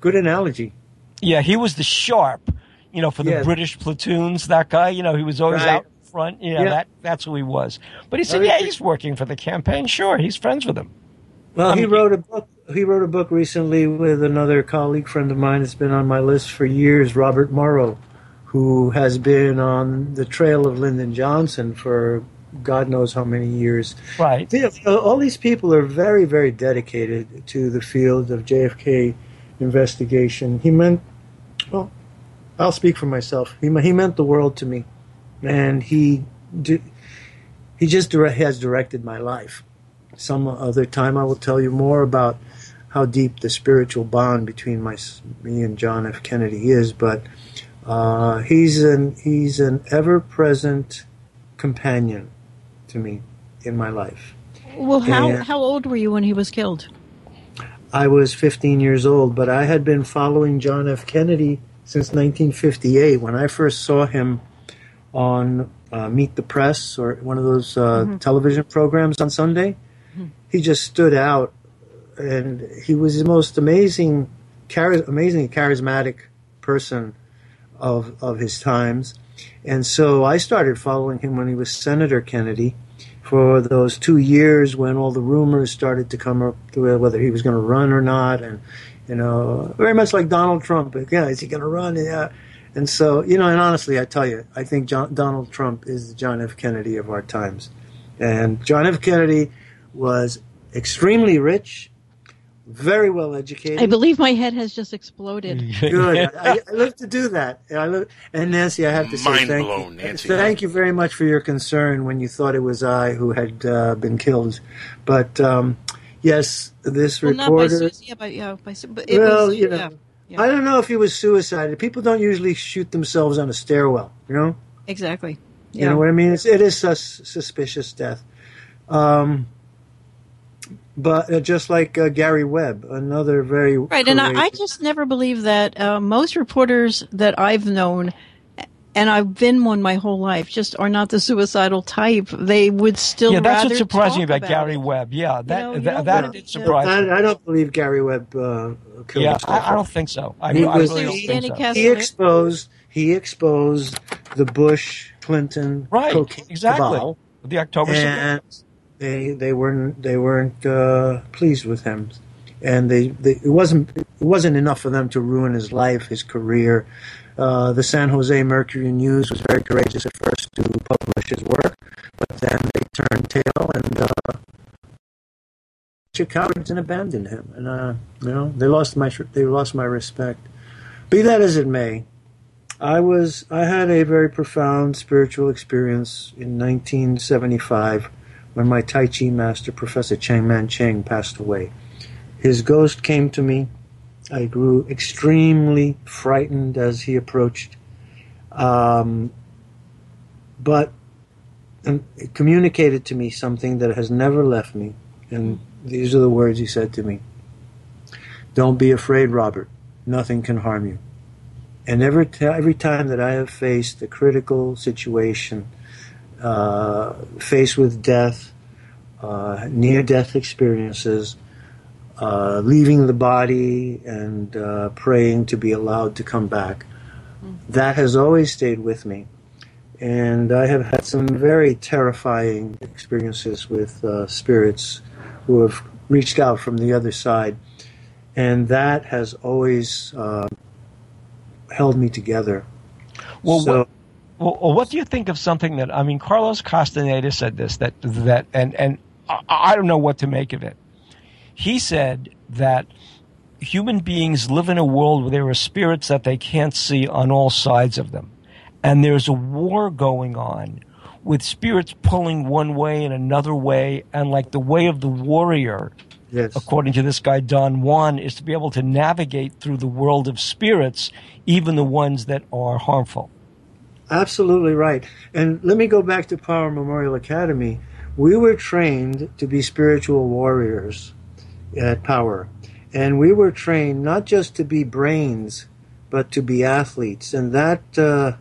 Good analogy. yeah, he was the sharp, you know, for the Yes. British platoons. That guy, you know, he was always Right. out front. You know, Yeah. that that's who he was. But he said, yeah, he's working for the campaign. Sure, he's friends with him. Well, he wrote a book. He wrote a book recently with another colleague friend of mine that's been on my list for years, Robert Morrow, who has been on the trail of Lyndon Johnson for God knows how many years. Right. Uh, all these people are very, very dedicated to the field of JFK investigation. He meant, well, I'll speak for myself. He, he meant the world to me, and he he just dire- has directed my life. Some other time, I will tell you more about how deep the spiritual bond between my me and John F. Kennedy is. But uh, he's an he's an ever present companion to me in my life. Well, how And- how old were you when he was killed? I was 15 years old, but I had been following John F. Kennedy since 1958 when I first saw him on uh, Meet the Press or one of those uh, television programs on Sunday. He just stood out, and he was the most amazing, chari- amazingly charismatic person of of his times. And so I started following him when he was Senator Kennedy for those two years when all the rumors started to come up whether he was going to run or not, and you know, very much like Donald Trump. Yeah, is he going to run? Yeah. And so, you know, and honestly, I tell you, I think John, Donald Trump is the John F. Kennedy of our times. And John F. Kennedy was extremely rich, very well educated. I believe my head has just exploded. Good. I, I love to do that. And I love, and Nancy, I have to say Mind thank blown, you. Nancy. Thank you very much for your concern when you thought it was I who had uh, been killed. But um, yes, this Well, not by reporter. Susie, yeah, by, yeah, by, but it well, was, you know, yeah, yeah. I don't know if he was suicided. People don't usually shoot themselves on a stairwell. You know. exactly. You know what I mean? It's, it is a sus- suspicious death. Um, but uh, just like uh, Gary Webb, another very Right, and I, I just never believe that uh, most reporters that I've known, and I've been one my whole life, just are not the suicidal type. They would still. yeah, that's rather what surprised me about, Gary it. Webb. Yeah, that know, you that, that did surprise me. I, I don't believe Gary Webb uh, killed Yeah, himself. I, I don't think so. I, He I was- really don't he- think so. He exposed he exposed the Bush Clinton Right, cocaine exactly. cabal, The October and they they weren't they weren't uh, pleased with him, and they, they it wasn't it wasn't enough for them to ruin his life, his career. Uh, the San Jose Mercury News was very courageous at first to publish his work, but then they turned tail and uh, and abandoned him. And uh, you know they lost my they lost my respect. Be that as it may, I was I had a very profound spiritual experience in 1975 when my Tai Chi master, Professor Cheng Man-ching, passed away. His ghost came to me. I grew extremely frightened as he approached, um, but and it communicated to me something that has never left me. And these are the words he said to me: "Don't be afraid, Robert. Nothing can harm you." And every t- every time that I have faced a critical situation, uh, faced with death, uh, near death experiences, uh, leaving the body and uh, praying to be allowed to come back, that has always stayed with me. And I have had some very terrifying experiences with uh, spirits who have reached out from the other side. And that has always uh, held me together. Well, so, what, well, what do you think of something that I mean? Carlos Castaneda said this that that and and I, I don't know what to make of it. He said that human beings live in a world where there are spirits that they can't see on all sides of them, and there's a war going on with spirits pulling one way and another way, and like the way of the warrior Yes. according to this guy Don Juan, is to be able to navigate through the world of spirits, even the ones that are harmful. Absolutely right. And let me go back to Power Memorial Academy. We were trained to be spiritual warriors at Power. And we were trained not just to be brains, but to be athletes. And that, uh,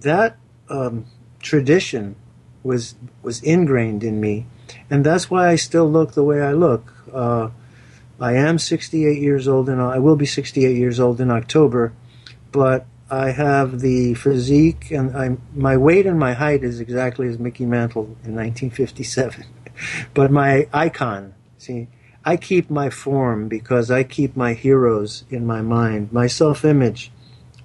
that um, tradition was, was ingrained in me. And that's why I still look the way I look. Uh, I am 68 years old, and I will be 68 years old in October, but I have the physique, and I'm, my weight and my height is exactly as Mickey Mantle in 1957. but my icon, see, I keep my form because I keep my heroes in my mind. My self-image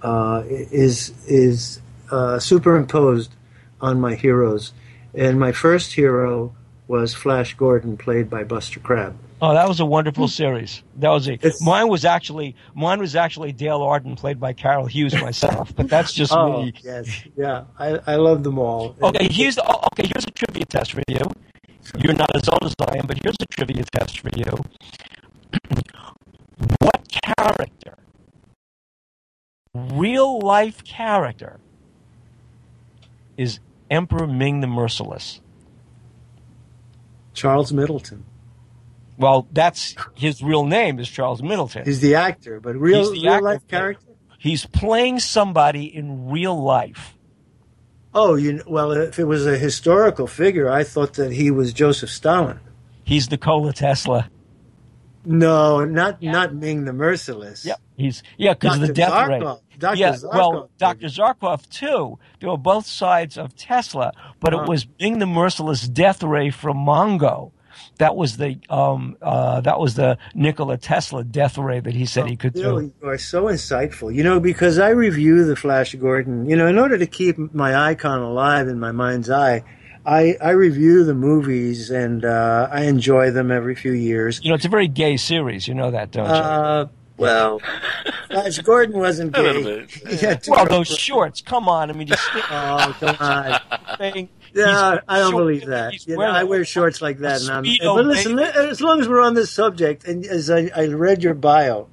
uh, is is uh, superimposed on my heroes, and my first hero was Flash Gordon, played by Buster Crabbe. Oh, that was a wonderful hmm. series. That was a mine was actually mine was actually Dale Arden, played by Carol Hughes myself. But that's just Oh me. yes, yeah, I, I love them all. Okay, here's the, oh, okay. Here's a trivia test for you. You're not as old as I am, but here's a trivia test for you. what character, real life character, is Emperor Ming the Merciless? Charles Middleton. Well, that's his real name is Charles Middleton. He's the actor, but real He's the real actor. life character. He's playing somebody in real life. Oh, you kn- well, if it was a historical figure, I thought that he was Joseph Stalin. He's Nikola Tesla. No, not not Ming the Merciless. Yep. He's yeah, because the Dr. death rate. Zarkov. Dr. Yeah, Zarkov. well, Dr. Zarkov too. They were both sides of Tesla, but Uh-huh. it was Ming the Merciless death ray from Mongo. That was the um uh that was the Nikola Tesla death ray that he said he could You know, do. you are so insightful. You know, because I review the Flash Gordon. You know, in order to keep my icon alive in my mind's eye, I I review the movies and uh, I enjoy them every few years. You know, it's a very gay series. You know that, don't you? Uh, well, Flash Gordon wasn't A gay. bit. He had to well, those shorts. Come on, I mean, just stick Oh, come on. thing. Yeah, I don't believe that. You know, I wear shorts like that, and I'm, but listen, as long as we're on this subject, and as I, I read your bio,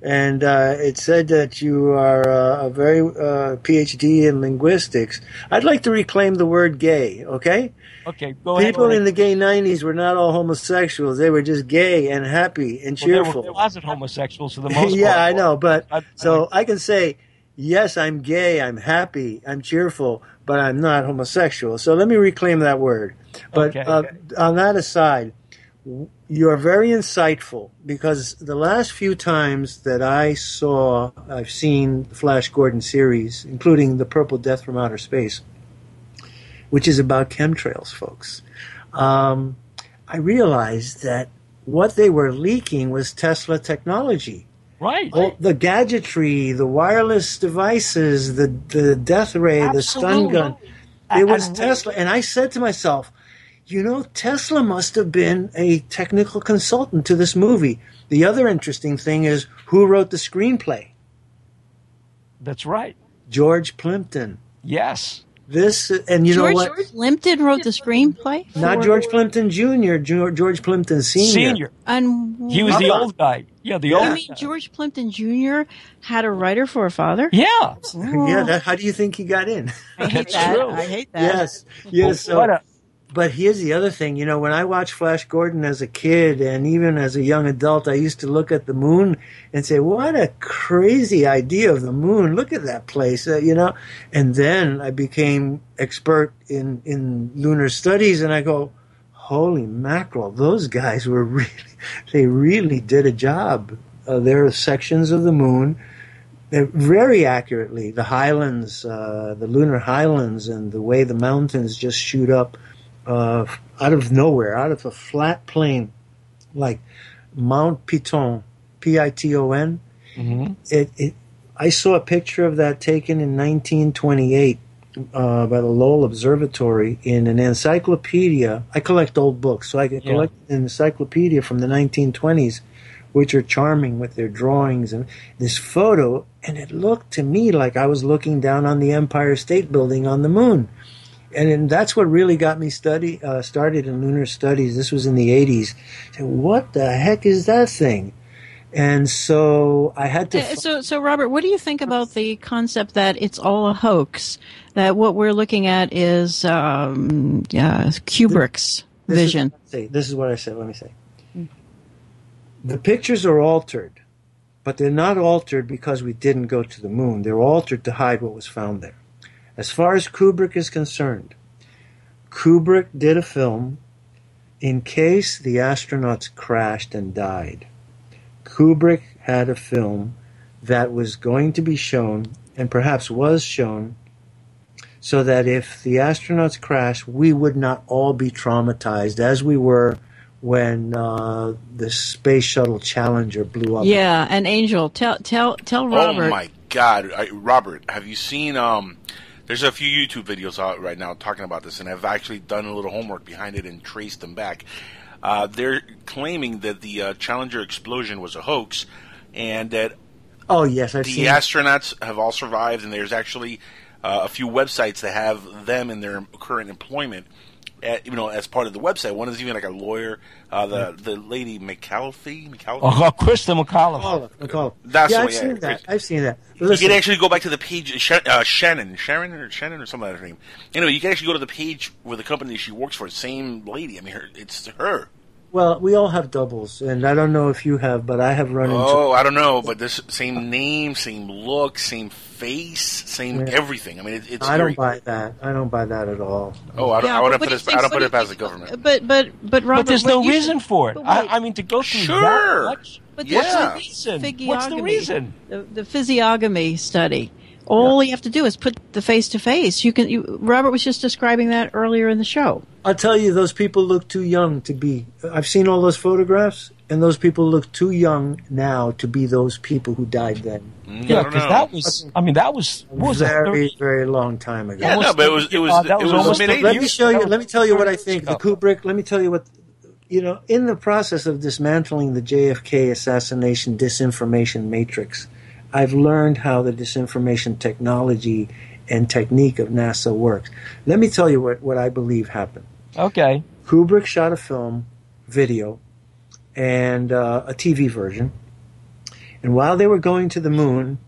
and uh, it said that you are uh, a very uh, PhD in linguistics, I'd like to reclaim the word "gay." Okay, Okay, go ahead. people in the gay '90s were not all homosexuals; they were just gay and happy and Well, they were cheerful. closet homosexuals for the most part. yeah, I know, but I- so I can say, yes, I'm gay, I'm happy, I'm cheerful, but I'm not homosexual. So let me reclaim that word. But Okay. uh, on that aside, you're very insightful because the last few times that I saw, I've seen the Flash Gordon series, including the Purple Death from Outer Space, which is about chemtrails, folks. Um, I realized that what they were leaking was Tesla technology. Right. All the gadgetry, the wireless devices, the the death ray, the stun gun. It was And- Tesla, and I said to myself, you know, Tesla must have been a technical consultant to this movie. The other interesting thing is who wrote the screenplay? That's right. George Plimpton. Yes. This and you George, know what? George Plimpton wrote the screenplay. Not George Plimpton Jr., George, George Plimpton Sr. Senior. And He was the old guy. Yeah, the Yeah. old You mean George Plimpton Jr. had a writer for a father? Yeah. Yeah, that, how do you think he got in? I hate That's that. true. I hate that. yes, yes. So, what a, But here's the other thing, you know, when I watched Flash Gordon as a kid and even as a young adult, I used to look at the moon and say, what a crazy idea of the moon. Look at that place, uh, you know? And then I became expert in, in lunar studies and I go, holy mackerel, those guys were really, they really did a job. Uh, there are sections of the moon very accurately the highlands, uh, the lunar highlands, and the way the mountains just shoot up uh, out of nowhere, out of a flat plain, like Mount Piton, P-I-T-O-N. Mhm. It, it, I saw a picture of that taken in 1928 uh, by the Lowell Observatory in an encyclopedia. I collect old books, so I can Yeah. collect an encyclopedia from the 1920s which are charming with their drawings and this photo and it looked to me like I was looking down on the Empire State Building on the moon and, and that's what really got me study uh, started in lunar studies. This was in the '80s. Said, what the heck is that thing? And so I had to. Uh, so, so Robert, what do you think about the concept that it's all a hoax? That what we're looking at is um, yeah, Kubrick's this vision. Is, say, this is what I said. Let me say. The pictures are altered, but they're not altered because we didn't go to the moon. They're altered to hide what was found there. As far as Kubrick is concerned, Kubrick did a film in case the astronauts crashed and died. Kubrick had a film that was going to be shown, and perhaps was shown, so that if the astronauts crashed, we would not all be traumatized as we were when uh, the space shuttle Challenger blew up. Yeah, and Angel, tell tell tell Robert. Oh my God, I, Robert, have you seen? Um, there's a few YouTube videos out right now talking about this, and I've actually done a little homework behind it and traced them back. Uh, they're claiming that the uh, Challenger explosion was a hoax, and that oh yes, I've the astronauts have all survived, and there's actually uh, a few websites that have them in their current employment. At, you know, as part of the website, one is even like a lawyer. Uh, the the lady McAuliffe, McAuliffe. Oh, Christa McAuliffe. McAuliffe. McAuliffe. That's yeah, I've one, yeah, seen that. I've seen that. But you can actually go back to the page, uh, Shannon, Sharon or Shannon or something like that her name. Anyway, you can actually go to the page where the company she works for, same lady. I mean, her, it's her. Well, we all have doubles, and I don't know if you have, but I have run into. Oh, I don't know, but this same name, same look, same face, same Yeah. everything. I mean, it, it's I very. don't buy that. I don't buy that at all. Oh, I don't. Yeah, I but wouldn't put do it. you think- I don't put it you past the government. But but but Robert, But there's no reason should- for it. but I, I mean, to go through Sure. that much. But Yeah. what's What's the reason? reason? What's the reason? The, the physiognomy study. All you have to do is put the face to face. You can. You, Robert was just describing that earlier in the show. I'll tell you, those people look too young to be. I've seen all those photographs, and those people look too young now to be those people who died then. Mm, Yeah, because that was. I mean, that was. What was that? very, very long time ago. Yeah, no, but it was. It was. Uh, it was was almost mid the- eighties. Let me show you. Let me tell you what I think. The years. Kubrick. Let me tell you what. You know, in the process of dismantling the JFK assassination disinformation matrix, I've learned how the disinformation technology and technique of NASA works. Let me tell you what, what I believe happened. Okay. Kubrick shot a film, video, and uh, a TV version. And while they were going to the moon,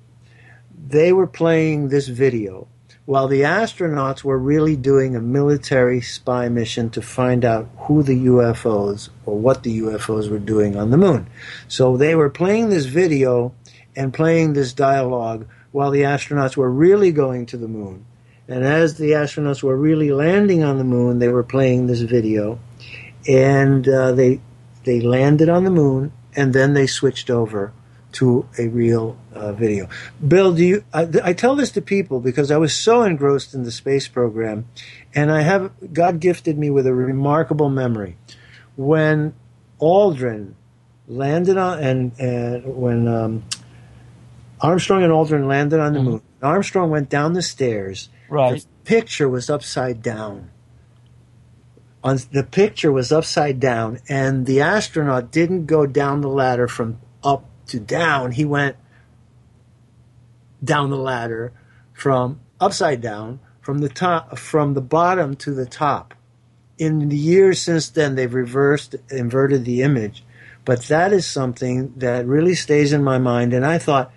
they were playing this video while the astronauts were really doing a military spy mission to find out who the UFOs or what the UFOs were doing on the moon. So they were playing this video and playing this dialogue while the astronauts were really going to the moon. And as the astronauts were really landing on the moon, they were playing this video, and uh, they they landed on the moon, and then they switched over to a real uh, video. Bill, do you? I, I tell this to people because I was so engrossed in the space program, and I have God gifted me with a remarkable memory. When Aldrin landed on, and, and when um, Armstrong and Aldrin landed on the hmm. moon, Armstrong went down the stairs. Right. The picture was upside down. On the picture was upside down, and the astronaut didn't go down the ladder from up to down. He went down the ladder from upside down from the top from the bottom to the top. In the years since then, they've reversed inverted the image, but that is something that really stays in my mind. And I thought,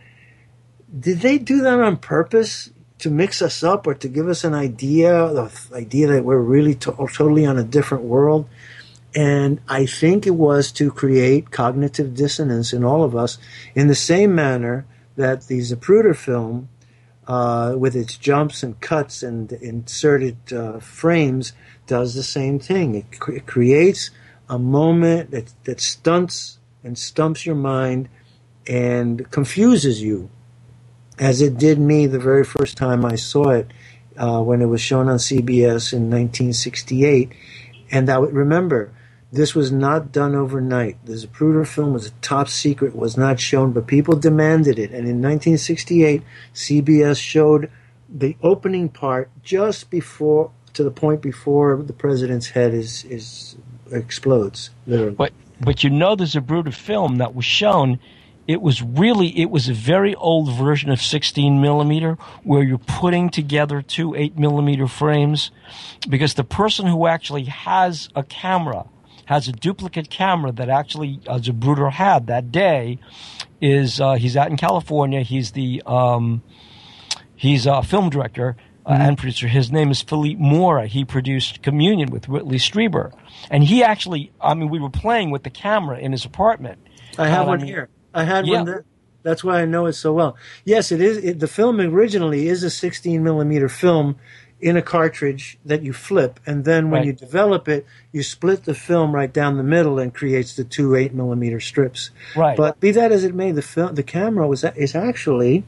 did they do that on purpose to mix us up or to give us an idea, the idea that we're really to- totally on a different world? And I think it was to create cognitive dissonance in all of us in the same manner that the Zapruder film, uh, with its jumps and cuts and inserted uh, frames, does the same thing. It, cre- it creates a moment that, that stunts and stumps your mind and confuses you, as it did me the very first time I saw it uh, when it was shown on CBS in 1968. And I would remember this was not done overnight. The Zapruder film was a top secret, was not shown, but people demanded it. And in 1968, CBS showed the opening part just before, to the point before the president's head is is explodes. Literally. But but you know, a Zapruder film that was shown it was really it was a very old version of 16 millimeter where you're putting together two 8 millimeter frames because the person who actually has a camera has a duplicate camera that actually uh, Zapruder had that day is uh, he's out in California he's the um, he's a film director uh, Mm-hmm. and producer. His name is Philippe Mora. He produced Communion with Whitley Strieber. And he actually, I mean, we were playing with the camera in his apartment. I have one mean, here. I had Yeah. one there. That's why I know it so well. Yes, it is. It, the film originally is a 16 millimeter film in a cartridge that you flip, and then when Right. you develop it, you split the film right down the middle and creates the two eight millimeter strips. Right. But be that as it may, the film, the camera was is actually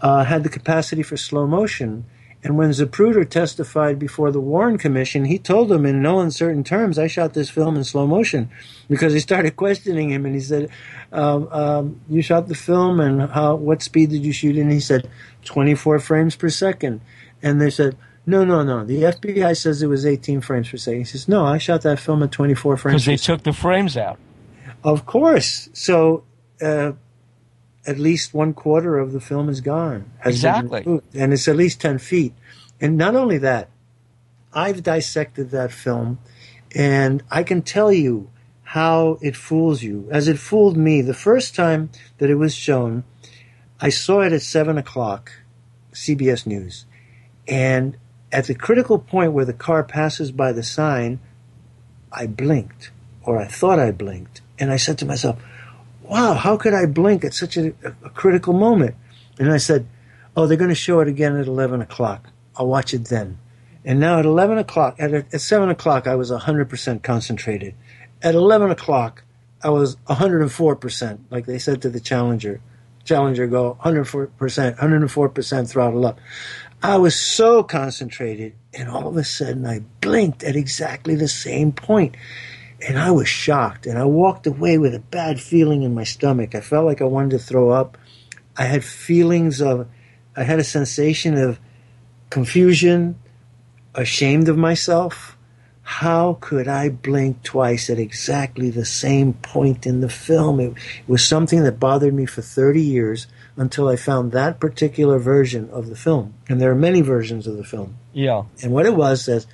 uh, had the capacity for slow motion. And when Zapruder testified before the Warren Commission, he told them in no uncertain terms, "I shot this film in slow motion," because he started questioning him, and he said, um, um, "You shot the film, and how? What speed did you shoot?" And he said, "24 frames per second. And they said, "No, no, no. The FBI says it was 18 frames per second." He says, "No, I shot that film at 24 frames." Because they took the frames out. Of course. So, uh, at least one quarter of the film is gone. Exactly. and it's at least 10 feet. And not only that, I've dissected that film, and I can tell you how it fools you, as it fooled me. The first time that it was shown, I saw it at 7 o'clock, CBS News. And at the critical point where the car passes by the sign, I blinked, or I thought I blinked. And I said to myself, wow, how could I blink at such a, a critical moment? And I said, oh, they're going to show it again at 11 o'clock. I'll watch it then. And now at 11 o'clock, at, at 7 o'clock, I was 100% concentrated. At 11 o'clock, I was 104%, like they said to the Challenger. Challenger go 104%, 104% throttle up. I was so concentrated, and all of a sudden I blinked at exactly the same point. And I was shocked, and I walked away with a bad feeling in my stomach. I felt like I wanted to throw up. I had feelings of, I had a sensation of confusion, ashamed of myself. How could I blink twice at exactly the same point in the film? It, it was something that bothered me for 30 years until I found that particular version of the film. And there are many versions of the film. Yeah. And what it was is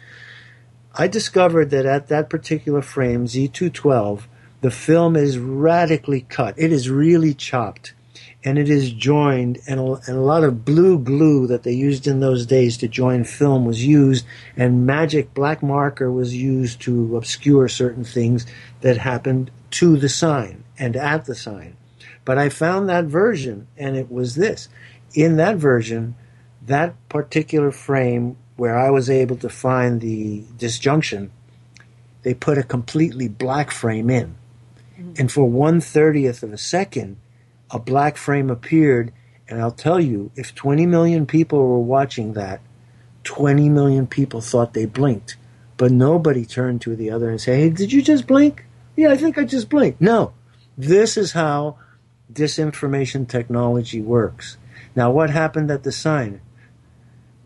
I discovered that at that particular frame, Z212, the film is radically cut. It is really chopped. And it is joined, and a, and a lot of blue glue that they used in those days to join film was used, and magic black marker was used to obscure certain things that happened to the sign and at the sign. But I found that version, and it was this. In that version, that particular frame where I was able to find the disjunction, they put a completely black frame in. Mm-hmm. And for one thirtieth of a second, a black frame appeared. And I'll tell you, if 20 million people were watching that, 20 million people thought they blinked. But nobody turned to the other and said, Hey, did you just blink? Yeah, I think I just blinked. No. This is how disinformation technology works. Now, what happened at the sign?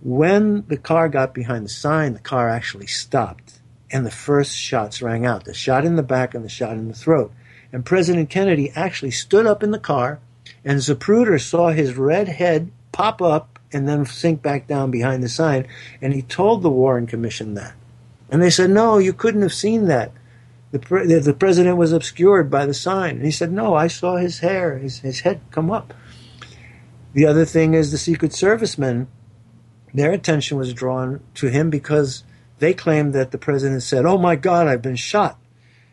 When the car got behind the sign, the car actually stopped, and the first shots rang out the shot in the back and the shot in the throat. And President Kennedy actually stood up in the car, and Zapruder saw his red head pop up and then sink back down behind the sign, and he told the Warren Commission that. And they said, No, you couldn't have seen that. The, pre- the, president was obscured by the sign. And he said, No, I saw his hair, his, his head come up. The other thing is the Secret Servicemen, their attention was drawn to him because they claimed that the president said, Oh my God, I've been shot.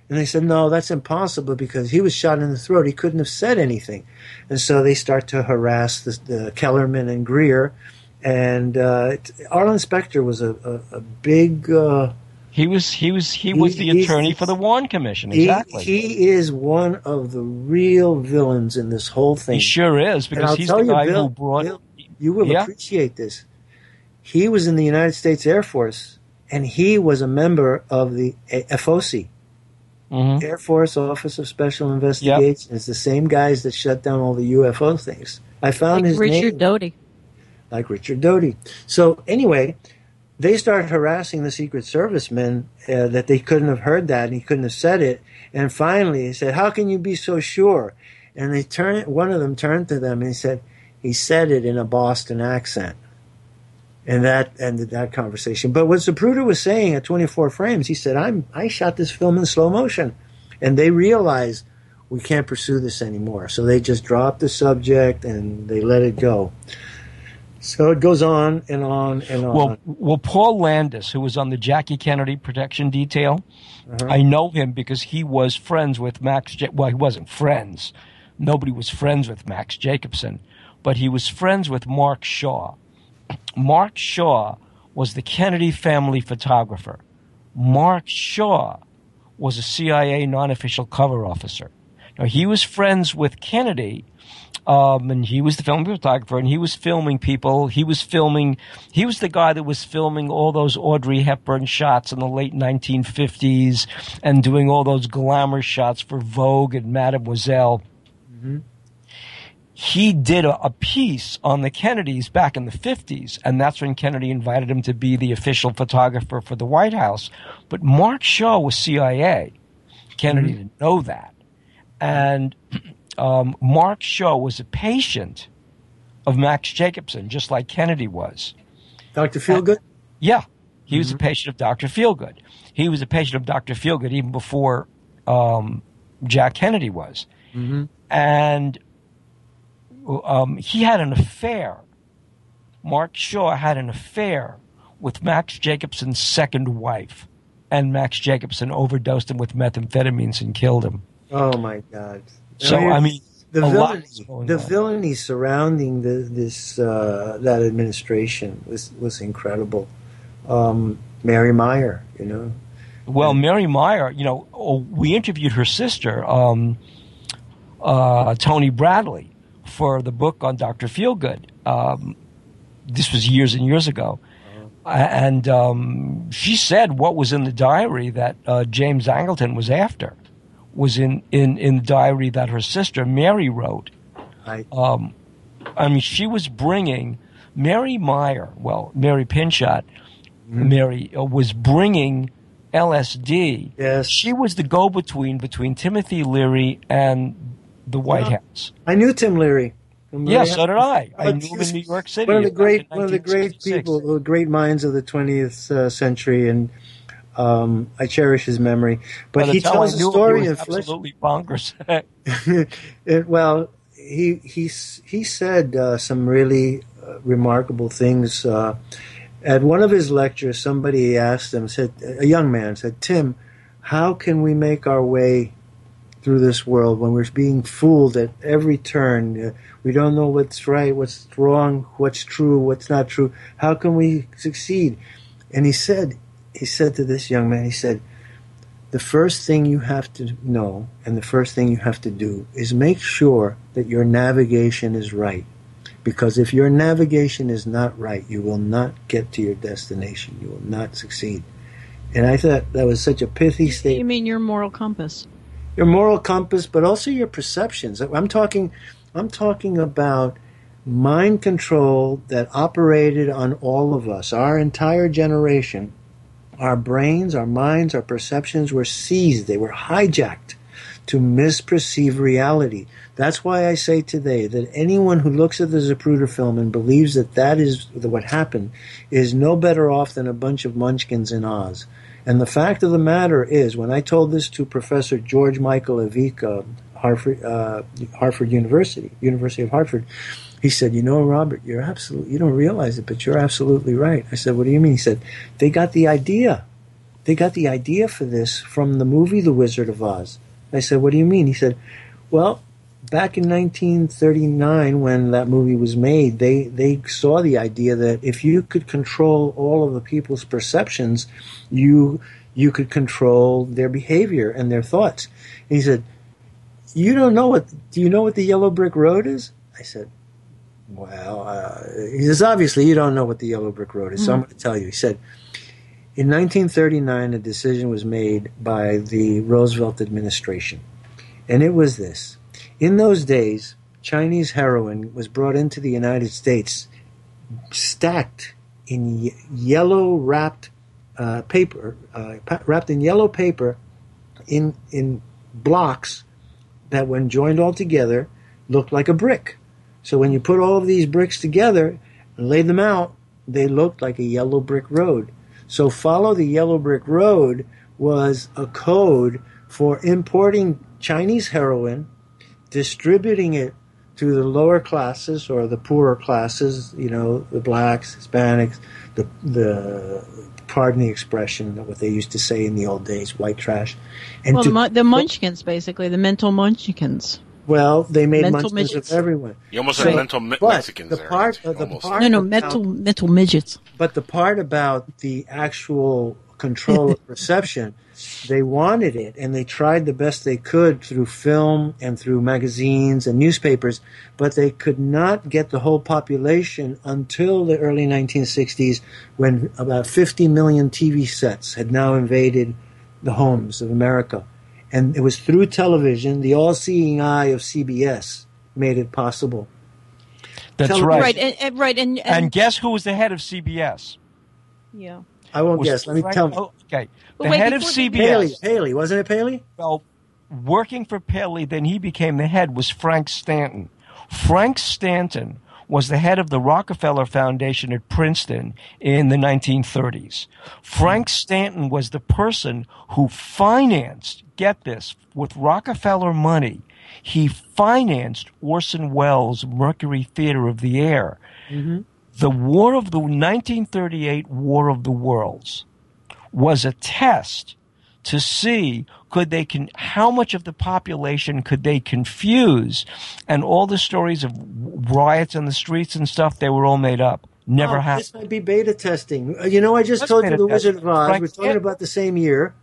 And they said, No, that's impossible because he was shot in the throat. He couldn't have said anything. And so they start to harass the, the Kellerman and Greer. And uh, Arlen Specter was a, a, a big. Uh, He was he was he was the attorney for the Warren Commission. he, Exactly. he is one of the real villains in this whole thing. He sure is because he's the you, guy Bill, who brought. Bill, you will Yeah. appreciate this. He was in the United States Air Force, and he was a member of the A- FOC, Mhm. Air Force Office of Special Investigations. It's the same guys that shut down all the UFO things. I found Like his Richard name Doty. like Richard Doty. So anyway, they started harassing the Secret Service men uh, that they couldn't have heard that and he couldn't have said it. And finally, he said, "How can you be so sure?" And they turn one of them turned to them and he said, he said it in a Boston accent. And that ended that conversation. But what Zapruder was saying at 24 frames, he said, I'm, I shot this film in slow motion. And they realized we can't pursue this anymore. So they just dropped the subject and they let it go. So it goes on and on and on. Well, well, Paul Landis, who was on the Jackie Kennedy protection detail, uh-huh. I know him because he was friends with Max. Ja- well, he wasn't friends. Nobody was friends with Max Jacobson, but he was friends with Mark Shaw. Mark Shaw was the Kennedy family photographer. Mark Shaw was a CIA non-official cover officer. Now he was friends with Kennedy um, and he was the film photographer, and he was filming people. He was filming. He was the guy that was filming all those Audrey Hepburn shots in the late 1950s, and doing all those glamour shots for Vogue and Mademoiselle. Mm-hmm. He did a, a piece on the Kennedys back in the 50s, and that's when Kennedy invited him to be the official photographer for the White House. But Mark Shaw was CIA. Kennedy mm-hmm. didn't know that. And um, Mark Shaw was a patient of Max Jacobson, just like Kennedy was. Dr. Feelgood? yeah. He mm-hmm. was a mm-hmm. patient of Dr. Feelgood. He was a patient of Dr. Feelgood even before um, Jack Kennedy was. Mm-hmm. And um, he had an affair. Mark Shaw had an affair with Max Jacobson's second wife. And Max Jacobson overdosed him with methamphetamines and killed him. Oh, my God. So I mean, the villainy, the villainy surrounding the, this uh, that administration was was incredible. Um, Mary Meyer, you know. Well, Mary Meyer, you know, oh, we interviewed her sister, um, uh, Tony Bradlee, for the book on Dr. Feelgood. Um, this was years and years ago. Uh-huh. And um, she said what was in the diary that uh, James Angleton was after was in, in, in the diary that her sister Mary wrote. Right. Um, I mean, she was bringing Mary Meyer, well, Mary Pinchot, mm-hmm. Mary uh, was bringing LSD. Yes. She was the go between between Timothy Leary and the White yeah. House. I knew Tim Leary. Yes, so did I. I knew him in New York City. One of the great, one of the great people, the great minds of the 20th uh, century, and um, I cherish his memory, but he tells a story of absolutely bonkers. it, well, he he he said uh, some really uh, remarkable things. Uh, at one of his lectures, somebody asked him, said a young man said, "Tim, how can we make our way through this world when we're being fooled at every turn? Uh, we don't know what's right, what's wrong, what's true, what's not true. How can we succeed?" And he said, he said to this young man, he said, the first thing you have to know and the first thing you have to do is make sure that your navigation is right. Because if your navigation is not right, you will not get to your destination. You will not succeed. And I thought that was such a pithy statement. You mean your moral compass? Your moral compass, but also your perceptions. I'm talking, I'm talking about mind control that operated on all of us, our entire generation, our brains, our minds, our perceptions were seized, they were hijacked to misperceive reality. That's why I say today that anyone who looks at the Zapruder film and believes that that is what happened is no better off than a bunch of munchkins in Oz. And the fact of the matter is, when I told this to Professor George Michael Evica, Harvard, uh, Harvard University, University of Hartford, he said, "You know, Robert, you're absolutely you don't realize it, but you're absolutely right." I said, "What do you mean?" He said, "They got the idea. They got the idea for this from the movie The Wizard of Oz." I said, "What do you mean?" He said, "Well, back in 1939 when that movie was made, they they saw the idea that if you could control all of the people's perceptions, you you could control their behavior and their thoughts." And he said, "You don't know what? Do you know what the Yellow Brick Road is?" I said, well, uh, he says, obviously, you don't know what the Yellow Brick Road is, mm-hmm. so I'm hmm. going to tell you. He said, in 1939, a decision was made by the Roosevelt administration, and it was this. In those days, Chinese heroin was brought into the United States stacked in ye- yellow wrapped uh, paper, uh, pa- wrapped in yellow paper in, in blocks that, when joined all together, looked like a brick. So when you put all of these bricks together and laid them out, they looked like a yellow brick road. So follow the yellow brick road was a code for importing Chinese heroin, distributing it to the lower classes or the poorer classes, you know, the blacks, Hispanics, the the pardon the expression, what they used to say in the old days, white trash. And well, to, the, the munchkins, basically, the mental munchkins. Well, they made mental munchkins midgets. of everyone. You almost so, said mental mi- Mexicans the there. Part, uh, the part no, no, mental mental midgets. But the part about the actual control of perception, they wanted it, and they tried the best they could through film and through magazines and newspapers, but they could not get the whole population until the early 1960s, when about 50 million TV sets had now invaded the homes of America. And it was through television, the all seeing eye of CBS made it possible. That's television. right. Right, and, and right, and, and, and guess who was the head of CBS? Yeah. I won't guess. Let me Frank, tell me. Oh, okay. The wait, head of CBS. Paley, Paley, wasn't it Paley? Well, working for Paley, then he became the head, was Frank Stanton. Frank Stanton was the head of the Rockefeller Foundation at Princeton in the 1930s. Frank Stanton was the person who financed, get this, with Rockefeller money, he financed Orson Welles' Mercury Theater of the Air. Mm-hmm. The War of the 1938 War of the Worlds was a test to see could they con- how much of the population could they confuse and all the stories of riots in the streets and stuff they were all made up. Never oh, happened. this might be beta testing. Uh, you know i just told you the wizard of oz. we're talking about the same year.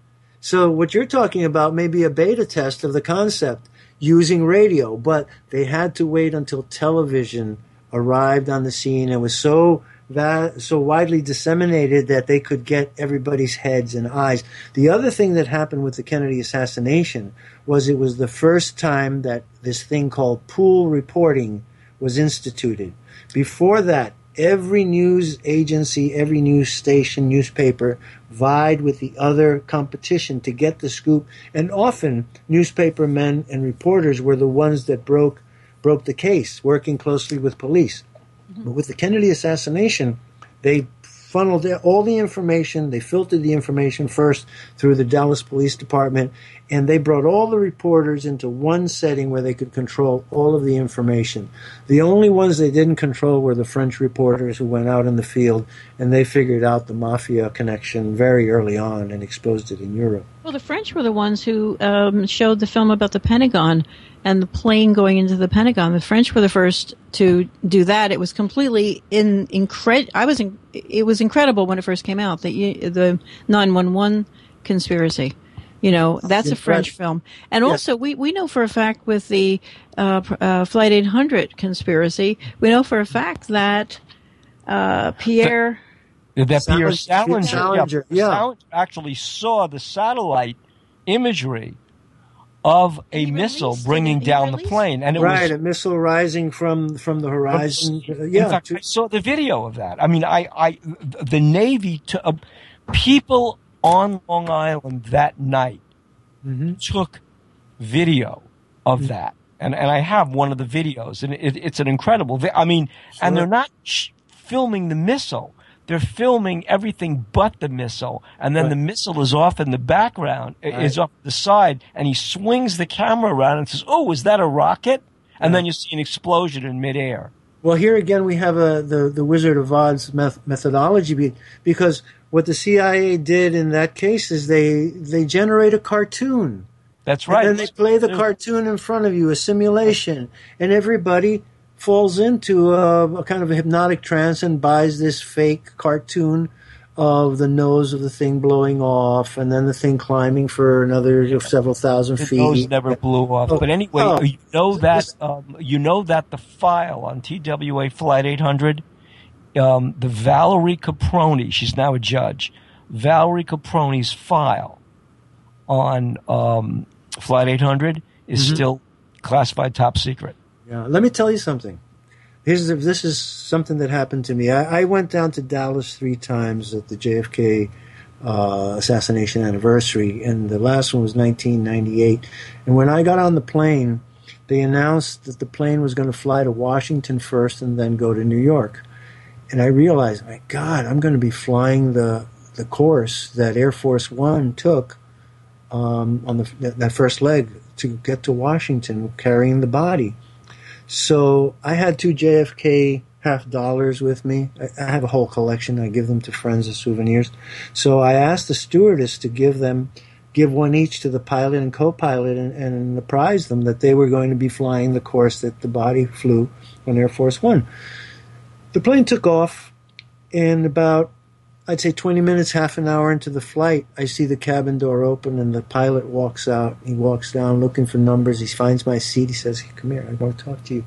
So what you're talking about may be a beta test of the concept using radio but they had to wait until television arrived on the scene and was so that so widely disseminated that they could get everybody's heads and eyes. The other thing that happened with the Kennedy assassination was it was the first time that this thing called pool reporting was instituted. Before that, every news agency, every news station, newspaper vied with the other competition to get the scoop, and often newspaper men and reporters were the ones that broke broke the case, working closely with police. But with the Kennedy assassination, they funneled all the information, they filtered the information first through the Dallas Police Department, and they brought all the reporters into one setting where they could control all of the information. The only ones they didn't control were the French reporters who went out in the field and they figured out the mafia connection very early on and exposed it in Europe. Well, the French were the ones who um, showed the film about the Pentagon and the plane going into the Pentagon. The French were the first to do that. It was completely in incred. I was in, it was incredible when it first came out. The the nine one one conspiracy. You know, that's a French film. And Yes. also, we, we know for a fact with the uh, uh, Flight 800 conspiracy, we know for a fact that uh, Pierre. that Pierre Salinger- Salinger, Salinger, yeah, yeah. Salinger actually saw the satellite imagery of a missile bringing down the plane, and it right, was a missile rising from from the horizon. In yeah, fact, to- I saw the video of that. I mean, I, I, the Navy, to, uh, people on Long Island that night Mm-hmm. took video of that, and and I have one of the videos, and it, it's an incredible. Vi- I mean, and they're not sh- filming the missile. They're filming everything but the missile, and then Right. the missile is off in the background, i- is off the side, and he swings the camera around and says, "Oh, is that a rocket?" And then you see an explosion in midair. Well, here again we have a the the Wizard of Oz meth- methodology be, because what the CIA did in that case is they they generate a cartoon. That's right. And then they play the cartoon in front of you, a simulation, and everybody falls into a, a kind of a hypnotic trance and buys this fake cartoon of the nose of the thing blowing off, and then the thing climbing for another several thousand The feet. nose never blew off. Oh, But anyway, oh. you know that um, you know that the file on TWA Flight 800, um, the Valerie Caproni, she's now a judge. Valerie Caproni's file on um, Flight 800 is Mm-hmm. still classified top secret. Yeah, let me tell you something. Here's the, this is something that happened to me. I, I went down to Dallas three times at the JFK uh, assassination anniversary, and the last one was 1998. And when I got on the plane, they announced that the plane was going to fly to Washington first and then go to New York. And I realized, my God, I'm going to be flying the the course that Air Force One took um, on the, that first leg to get to Washington, carrying the body. So I had two JFK half dollars with me. I, have a whole collection. I give them to friends as souvenirs. So I asked the stewardess to give them, give one each to the pilot and co-pilot, and, and apprise them that they were going to be flying the course that the body flew on Air Force One. The plane took off, and about I'd say 20 minutes, half an hour into the flight, I see the cabin door open and the pilot walks out. He walks down looking for numbers. He finds my seat. He says, hey, Come here, I want to talk to you.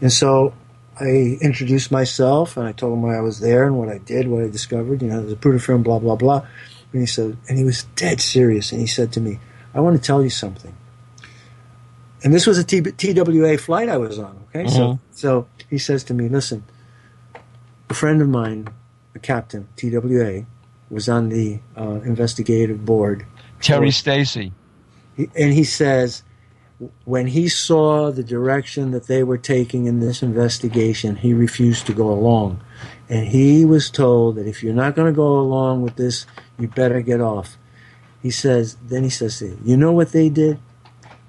And so I introduced myself and I told him why I was there and what I did, what I discovered. You know, the film, blah blah blah. And he said, and he was dead serious. And he said to me, "I want to tell you something." And this was a T- TWA flight I was on. Okay, mm-hmm. so so he says to me, "Listen, a friend of mine, a captain TWA, was on the uh, investigative board. Terry Stacy. And he says, when he saw the direction that they were taking in this investigation, he refused to go along. And he was told that if you're not going to go along with this, you better get off. He says, then he says, you know what they did?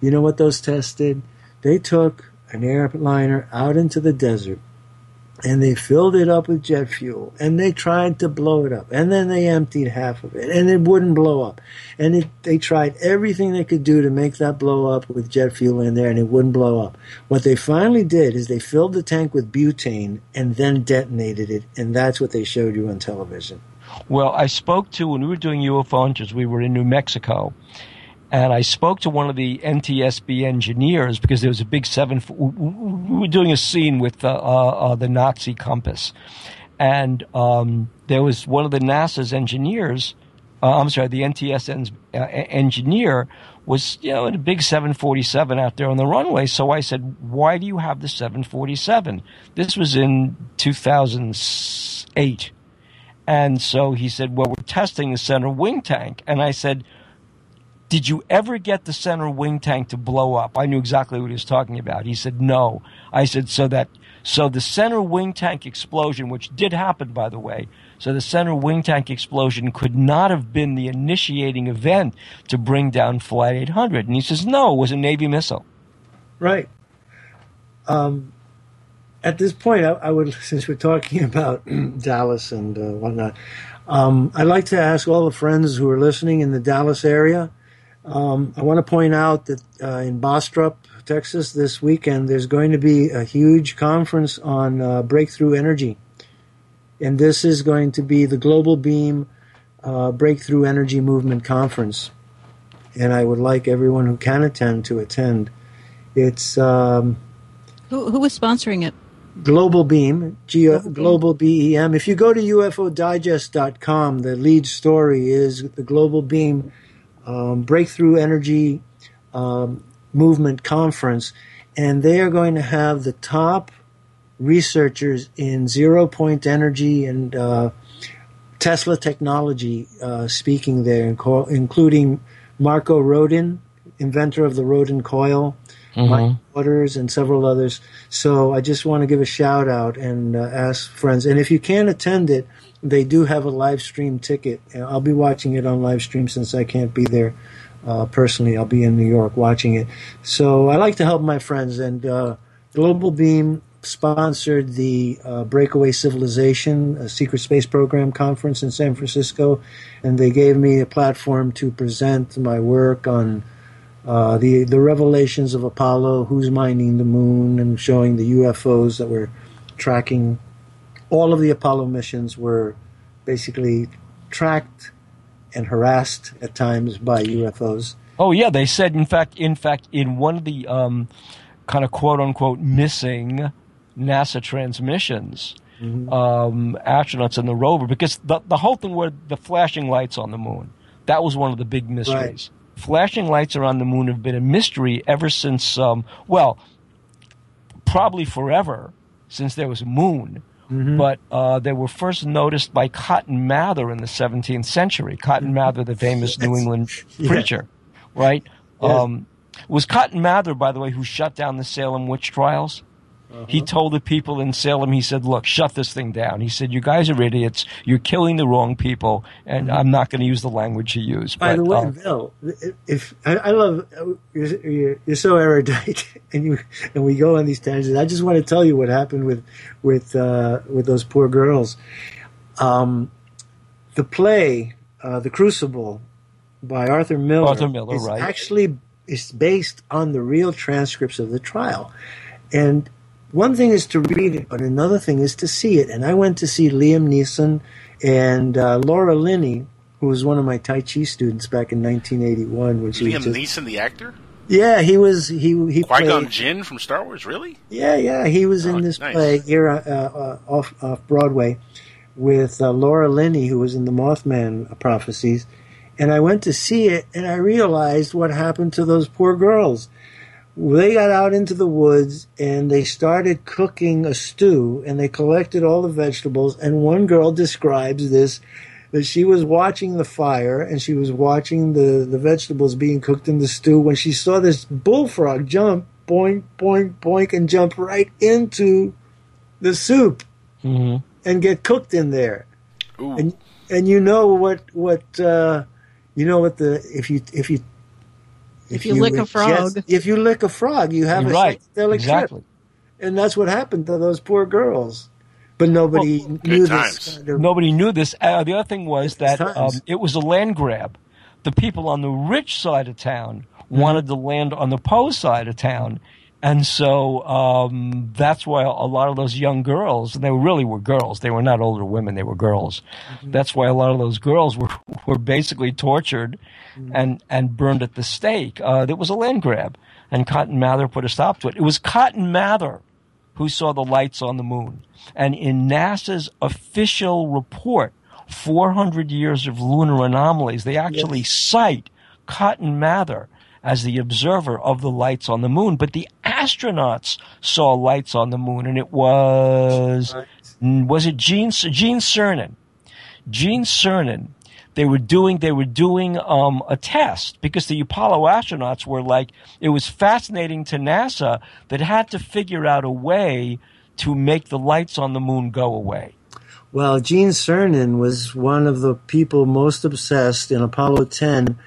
You know what those tests did? They took an airliner out into the desert and they filled it up with jet fuel. And they tried to blow it up. And then they emptied half of it. And it wouldn't blow up. And it, they tried everything they could do to make that blow up with jet fuel in there and it wouldn't blow up. What they finally did is they filled the tank with butane and then detonated it. And that's what they showed you on television. Well i spoke to when we were doing ufo hunters we were in new mexico and I spoke to one of the NTSB engineers because there was a big seven. We were doing a scene with uh, uh, the Nazi compass, and um, there was one of the NASA's engineers. Uh, I'm sorry, the NTS uh, engineer was you know in a big 747 out there on the runway. So I said, "Why do you have the 747?" This was in 2008. And so he said, Well, we're testing the center wing tank. And I said, did you ever get the center wing tank to blow up? I knew exactly what he was talking about. He said, no. I said, so that, so the center wing tank explosion, which did happen, by the way, so the center wing tank explosion could not have been the initiating event to bring down Flight 800. And he says, no, it was a Navy missile. Right. Um, at this point, I, I, would, since we're talking about Dallas and uh, whatnot, um, I'd like to ask all the friends who are listening in the Dallas area um, I want to point out that uh, in Bastrop, Texas, this weekend, there's going to be a huge conference on uh, breakthrough energy. And this is going to be the Global Beam uh, Breakthrough Energy Movement Conference. And I would like everyone who can attend to attend. It's. Um, who, who is sponsoring it? Global Beam, G- Global, Global BEM. If you go to UFOdigest.com, the lead story is the Global Beam um, Breakthrough Energy um, Movement Conference, and they are going to have the top researchers in zero point energy and uh, Tesla technology uh, speaking there, including Marko Rodin, inventor of the Rodin coil, mm-hmm. Mike Waters, and several others. So I just want to give a shout out and uh, ask friends. And if you can't attend it, they do have a live stream ticket. I'll be watching it on live stream since I can't be there uh, personally. I'll be in New York watching it. So I like to help my friends. And uh, Global Beam sponsored the uh, Breakaway Civilization, secret space program conference in San Francisco, and they gave me a platform to present my work on. Uh, the the revelations of Apollo, who's mining the moon, and showing the UFOs that were tracking all of the Apollo missions were basically tracked and harassed at times by UFOs. Oh yeah, they said in fact, in fact, in one of the um, kind of quote unquote missing NASA transmissions, mm-hmm. um, astronauts in the rover, because the the whole thing were the flashing lights on the moon. That was one of the big mysteries. Right. Flashing lights around the moon have been a mystery ever since, um, well, probably forever since there was a moon but uh, they were first noticed by Cotton Mather in the 17th century. Cotton Mather, the famous New England Yeah. preacher, right? Yes. Um, was Cotton Mather, by the way, who shut down the Salem witch trials. He told the people in Salem, he said, look, shut this thing down. He said, you guys are idiots. You're killing the wrong people. And I'm not going to use the language he used. By the way, uh, Bill, if I, I love you're, you're, you're so erudite, and you and we go on these tangents. I just want to tell you what happened with with uh, with those poor girls. Um, the play, uh, The Crucible, by Arthur Miller, Arthur Miller, is right. actually is based on the real transcripts of the trial, and one thing is to read it, but another thing is to see it. And I went to see Liam Neeson and uh, Laura Linney, who was one of my Tai Chi students back in 1981 when Liam was just, Neeson, the actor, yeah, he was he he Qui Gon played Jinn from Star Wars. Really? yeah yeah he was Oh, in this nice. play here uh, uh, off off Broadway with uh, Laura Linney, who was in the Mothman prophecies. And I went to see it, and I realized what happened to those poor girls. They got out into the woods and they started cooking a stew, and they collected all the vegetables. And one girl describes this that she was watching the fire and she was watching the, the vegetables being cooked in the stew when she saw this bullfrog jump, boink, boink, boink, and jump right into the soup mhm. and get cooked in there. Ooh. And and you know what what uh, you know what the if you if you If you lick a frog. ingest- if you lick a frog, you have You're a right. psychedelic Exactly. trip, and that's what happened to those poor girls. But nobody knew this. kind of- Nobody knew this. Uh, the other thing was that um, it was a land grab. The people on the rich side of town wanted the land on the poor side of town. And so um, that's why a lot of those young girls, and they really were girls, they were not older women, they were girls. That's why a lot of those girls were, were basically tortured and, and burned at the stake. Uh, it was a land grab. And Cotton Mather put a stop to it. It was Cotton Mather who saw the lights on the moon. And in NASA's official report, 400 years of lunar anomalies, they actually cite Cotton Mather as the observer of the lights on the moon. But the astronauts saw lights on the moon, and it was was it Gene Gene Cernan? Gene Cernan. They were doing they were doing um, a test because the Apollo astronauts were like it was fascinating to NASA that had to figure out a way to make the lights on the moon go away. Well, Gene Cernan was one of the people most obsessed in Apollo 10.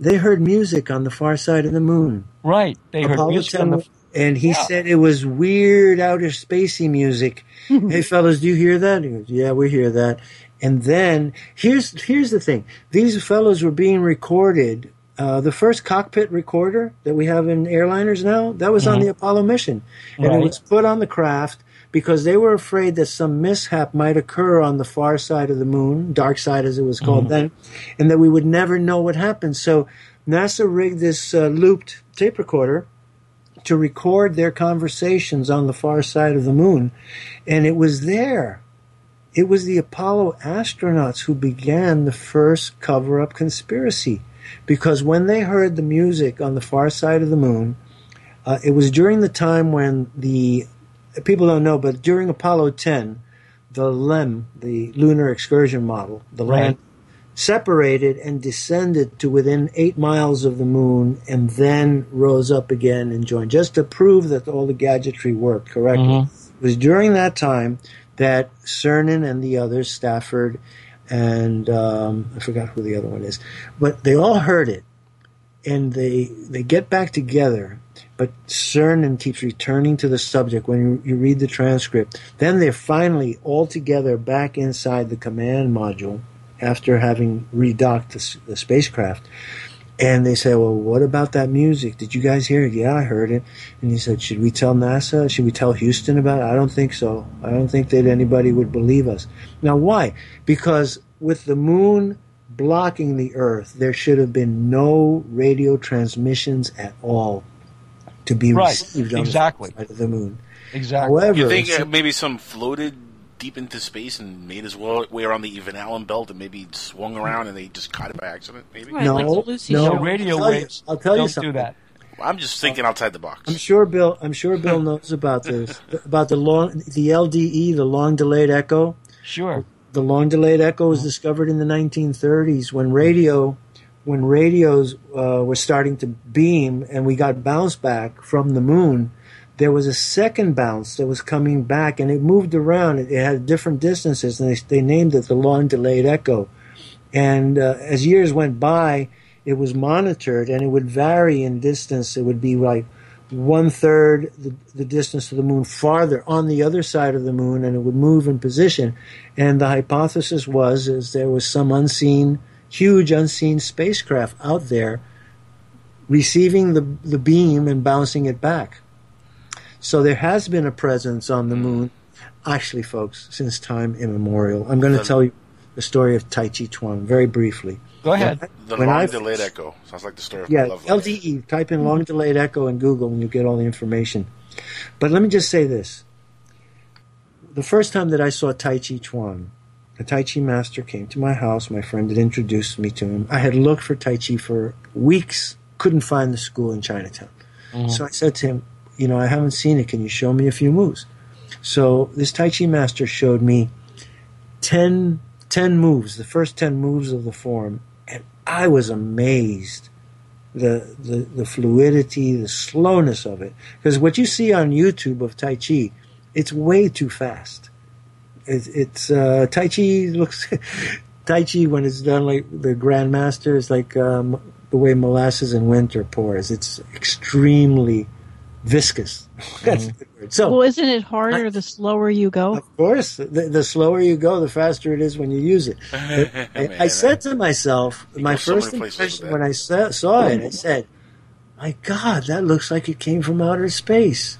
They heard music on the far side of the moon. Right? They heard Apollo music on 10, the and he Yeah. said it was weird, outer spacey music. hey, fellas, do you hear that? He goes, yeah, we hear that. And then here's here's the thing: these fellows were being recorded. Uh, the first cockpit recorder that we have in airliners now that was on the Apollo mission, and Right. it was put on the craft because they were afraid that some mishap might occur on the far side of the moon, dark side as it was called then, and that we would never know what happened. So NASA rigged this uh, looped tape recorder to record their conversations on the far side of the moon. And it was there. It was the Apollo astronauts who began the first cover up conspiracy. Because when they heard the music on the far side of the moon, uh, it was during the time when the people don't know, but during Apollo 10, the LEM, the Lunar Excursion Model, the Right. land separated and descended to within eight miles of the moon and then rose up again and joined just to prove that all the gadgetry worked correctly. It was during that time that Cernan and the others, Stafford and um, I forgot who the other one is, but they all heard it and they they get back together. But Cernan keeps returning to the subject when you, you read the transcript. Then they're finally all together back inside the command module after having redocked the, the spacecraft. And they say, Well, what about that music? Did you guys hear it? Yeah, I heard it. And he said, Should we tell NASA? Should we tell Houston about it? I don't think so. I don't think that anybody would believe us. Now, why? Because with the moon blocking the Earth, there should have been no radio transmissions at all to be Right, received on exactly. the side of the moon. Exactly. However, You think uh, maybe some floated deep into space and made his way around the Van Allen belt and maybe swung around and they just caught it by accident? Maybe. Right, no, like no, radio I'll tell you- waves I'll tell you don't something. do that. I'm just thinking outside the box. I'm sure Bill. I'm sure Bill knows about this. about the long, the LDE, the long delayed echo. Sure. The long delayed echo was discovered in the 1930s when radio, when radios uh, were starting to beam and we got bounce back from the moon. There was a second bounce that was coming back, and it moved around. It, it had different distances, and they, they named it the long delayed echo. And uh, as years went by, it was monitored and it would vary in distance. It would be like one third the, the distance to the moon farther on the other side of the moon and it would move in position. And the hypothesis was is there was some unseen, huge unseen spacecraft out there receiving the, the beam and bouncing it back. So there has been a presence on the moon, actually, folks, since time immemorial. I'm going to tell you the story of Tai Chi Chuan very briefly. Go ahead. The When long I- delayed echo sounds like the story of Yeah, my love life. LDE. Type in long delayed echo in Google and you get all the information. But let me just say this. The first time that I saw Tai Chi Chuan, a Tai Chi master came to my house. My friend had introduced me to him. I had looked for Tai Chi for weeks, couldn't find the school in Chinatown. Mm-hmm. So I said to him, You know, I haven't seen it. Can you show me a few moves? So this Tai Chi master showed me 10, 10 moves, the first 10 moves of the form, and I was amazed the, the, the fluidity, the slowness of it. Because what you see on YouTube of Tai Chi, it's way too fast. It, it's uh, Tai Chi looks Tai Chi when it's done like the Grandmaster is like um, the way molasses in winter pours. It's extremely viscous. That's the word. So Well, isn't it harder the slower you go? of course, the, the slower you go, the faster it is when you use it. I, I said to myself, my go so first impression when I saw, saw it, I said, "My God, that looks like it came from outer space."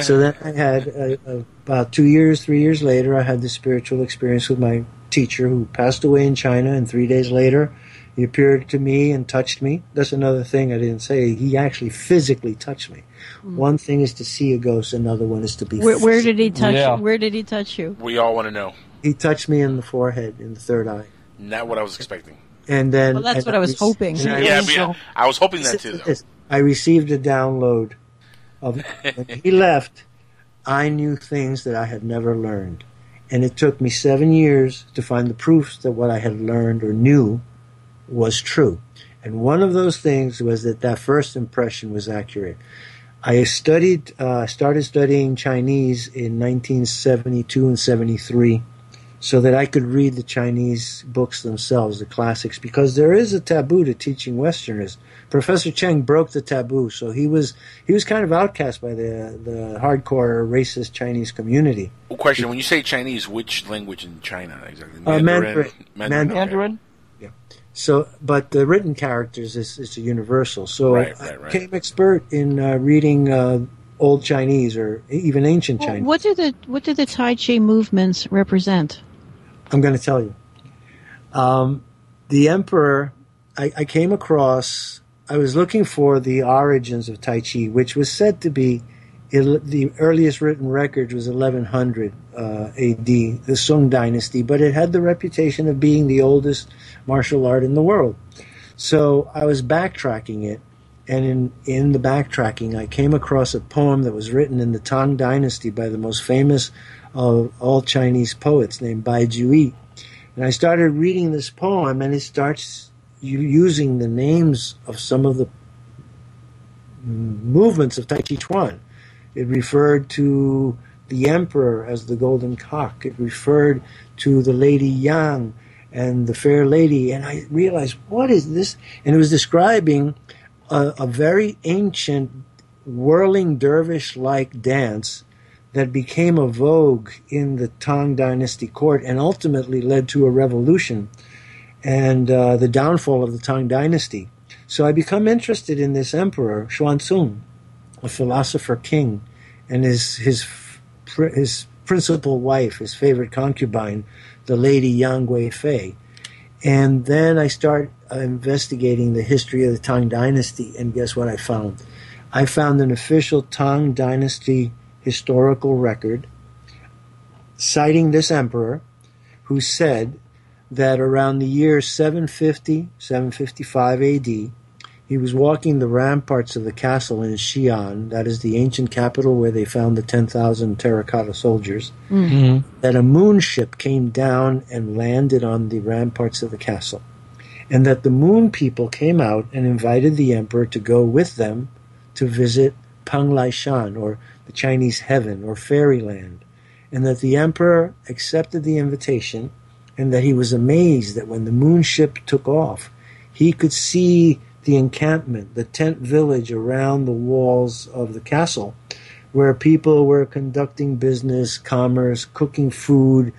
So then I had uh, uh, about two years, three years later, I had the spiritual experience with my teacher who passed away in China, and three days later, he appeared to me and touched me. That's another thing I didn't say. He actually physically touched me. One thing is to see a ghost, another one is to be. Where, where did he touch? Yeah. Where did he touch you? We all want to know. He touched me in the forehead, in the third eye, Not what I was expecting. and then. Well, that's and what I was rec- hoping. and I Yeah, rec- but I was hoping that too. Though. I received a download of when he left. I knew things that I had never learned, and it took me seven years to find the proofs that what I had learned or knew was true. And one of those things was that that first impression was accurate. I studied, uh, started studying Chinese in 1972 and 73 so that I could read the Chinese books themselves, the classics, because there is a taboo to teaching Westerners. Professor Cheng broke the taboo, so he was he was kind of outcast by the the hardcore racist Chinese community. Well, question: When you say Chinese, which language in China exactly? Uh, Mandarin. Mandarin. okay. Mandarin? So, but the written characters is, is a universal. So Right, I right, right. became expert in uh, reading uh, old Chinese or even ancient Well, Chinese. what do the what do the Tai Chi movements represent? I'm going to tell you. Um, the emperor, I, I came across. I was looking for the origins of Tai Chi, which was said to be the earliest written record was 1100 uh, A.D., the Sung Dynasty, but it had the reputation of being the oldest martial art in the world. So I was backtracking it, and in in the backtracking, I came across a poem that was written in the Tang Dynasty by the most famous of all Chinese poets named Bai Juyi. And I started reading this poem, and it starts using the names of some of the movements of Tai Chi Chuan. It referred to the emperor as the golden cock. It referred to the lady Yang and the fair lady. And I realized, what is this? And it was describing a, a very ancient whirling dervish like dance that became a vogue in the Tang Dynasty court and ultimately led to a revolution and uh, the downfall of the Tang Dynasty. So I become interested in this emperor, Xuanzong, a philosopher king, and his his his principal wife, his favorite concubine, the lady Yang Guifei. And then I start uh, investigating the history of the Tang Dynasty, and guess what I found? I found an official Tang Dynasty historical record citing this emperor who said that around the year 750, 755 AD, he was walking the ramparts of the castle in Xi'an, that is the ancient capital where they found the 10,000 terracotta soldiers, Mhm. that a moon ship came down and landed on the ramparts of the castle. And that the moon people came out and invited the emperor to go with them to visit Penglai Shan, or the Chinese heaven, or fairyland. And that the emperor accepted the invitation, and that he was amazed that when the moon ship took off, he could see the encampment, the tent village around the walls of the castle, where people were conducting business, commerce, cooking food,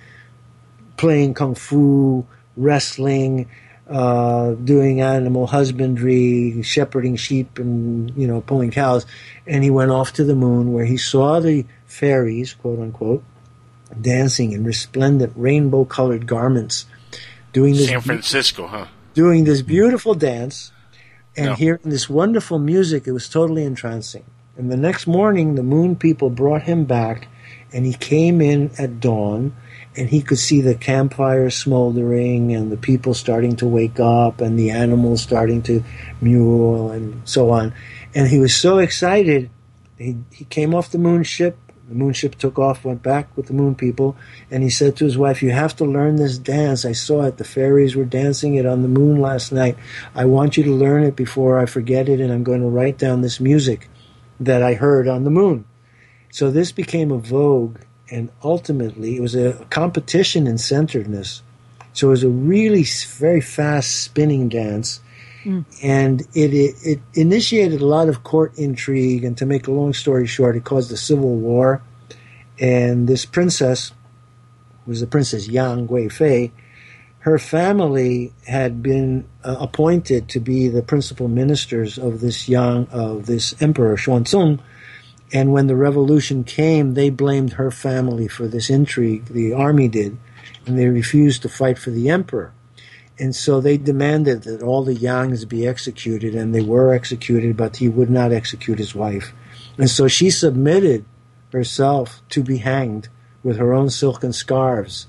playing kung fu, wrestling, uh, doing animal husbandry, shepherding sheep, and you know pulling cows. And he went off to the moon, where he saw the fairies, quote unquote, dancing in resplendent rainbow-colored garments, doing this San Francisco, huh? doing this beautiful dance and Yeah. hearing this wonderful music. It was totally entrancing. And the next morning, the moon people brought him back, and he came in at dawn, and he could see the campfire smoldering, and the people starting to wake up, and the animals starting to mew, and so on. And he was so excited. He, he came off the moon ship. The moon ship took off, went back with the moon people, and he said to his wife, You have to learn this dance. I saw it. The fairies were dancing it on the moon last night. I want you to learn it before I forget it, and I'm going to write down this music that I heard on the moon. So this became a vogue, and ultimately it was a competition in centeredness. So it was a really very fast spinning dance, and it, it it initiated a lot of court intrigue. And to make a long story short, it caused a civil war. And this princess was the Princess Yang Guifei. Her family had been uh, appointed to be the principal ministers of this Yang of this emperor Xuanzong. And when the revolution came, they blamed her family for this intrigue. The army did, and they refused to fight for the emperor. And so they demanded that all the Yangs be executed, and they were executed, but he would not execute his wife. And so she submitted herself to be hanged with her own silken scarves.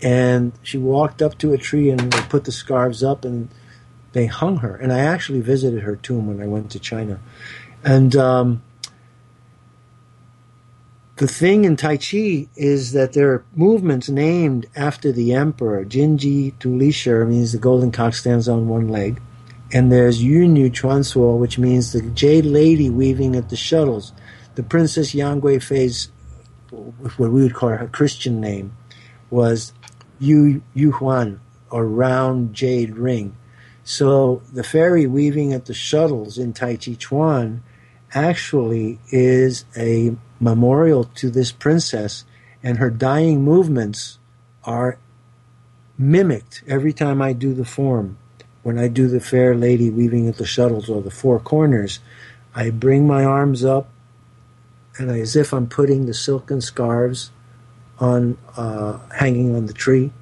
And she walked up to a tree and they put the scarves up and they hung her. And I actually visited her tomb when I went to China. And um, the thing in Tai Chi is that there are movements named after the emperor. Jinji Tulisher means the golden cock stands on one leg. And there's Yunyu Chuansuo, which means the jade lady weaving at the shuttles. The Princess Yang Guifei's, what we would call her Christian name, was Yu Yu Huan, or round jade ring. So the fairy weaving at the shuttles in Tai Chi Chuan actually is a memorial to this princess, and her dying movements are mimicked every time I do the form. When I do the fair lady weaving at the shuttles or the four corners, I bring my arms up, and I, as if I'm putting the silken scarves on uh, hanging on the tree,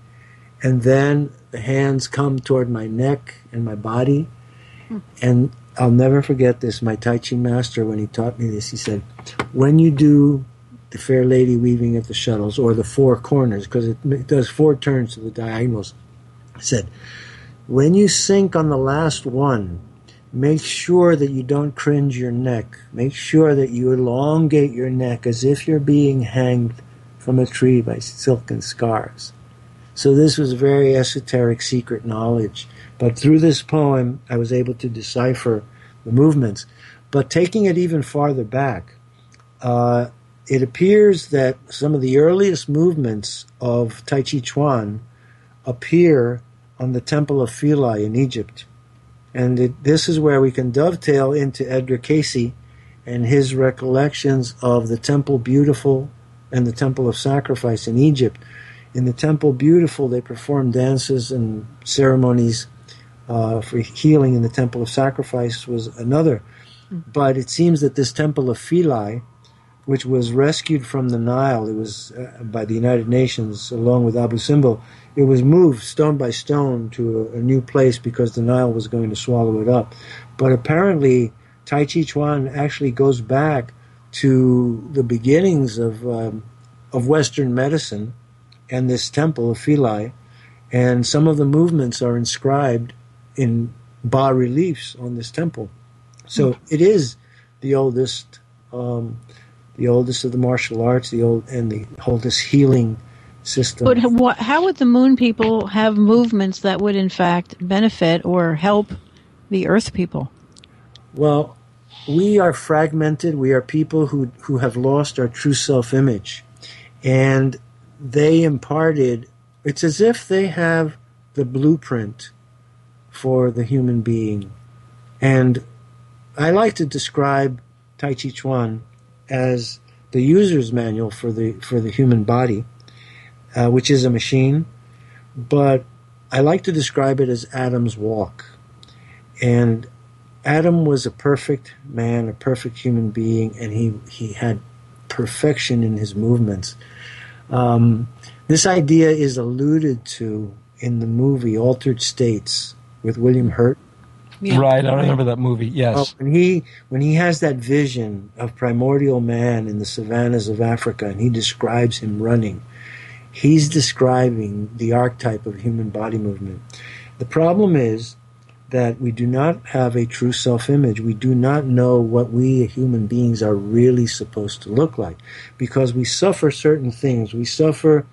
and then the hands come toward my neck and my body, and I'll never forget this. My Tai Chi master, when he taught me this, he said, "When you do the fair lady weaving at the shuttles or the four corners, because it, it does four turns to the diagonals," said, "When you sink on the last one." Make sure that you don't cringe your neck. Make sure that you elongate your neck as if you're being hanged from a tree by silken scarves. So this was very esoteric secret knowledge. But through this poem, I was able to decipher the movements. But taking it even farther back, uh, it appears that some of the earliest movements of Tai Chi Chuan appear on the Temple of Philae in Egypt. And it, this is where we can dovetail into Edgar Cayce and his recollections of the Temple Beautiful and the Temple of Sacrifice in Egypt. In the Temple Beautiful, they performed dances and ceremonies uh, for healing in the Temple of Sacrifice was another. But it seems that this Temple of Philae, which was rescued from the Nile, it was uh, by the United Nations along with Abu Simbel, it was moved stone by stone to a, a new place because the Nile was going to swallow it up. But apparently, Tai Chi Chuan actually goes back to the beginnings of um, of Western medicine and this temple of Philae, and some of the movements are inscribed in bas reliefs on this temple. So it is the oldest, um, the oldest of the martial arts, the old and the oldest healing system. But what, how would the moon people have movements that would, in fact, benefit or help the Earth people? Well, we are fragmented. We are people who who have lost our true self image, and they imparted. It's as if they have the blueprint for the human being, and I like to describe Tai Chi Chuan as the user's manual for the for the human body, uh, which is a machine, but I like to describe it as Adam's walk, and Adam was a perfect man, a perfect human being, and he, he had perfection in his movements. Um, this idea is alluded to in the movie Altered States with William Hurt. Yeah. Right, I remember that movie. Yes, oh, when he when he has that vision of primordial man in the savannas of Africa, and he describes him running, he's describing the archetype of human body movement. The problem is that we do not have a true self image. We do not know what we human beings are really supposed to look like because we suffer certain things. We suffer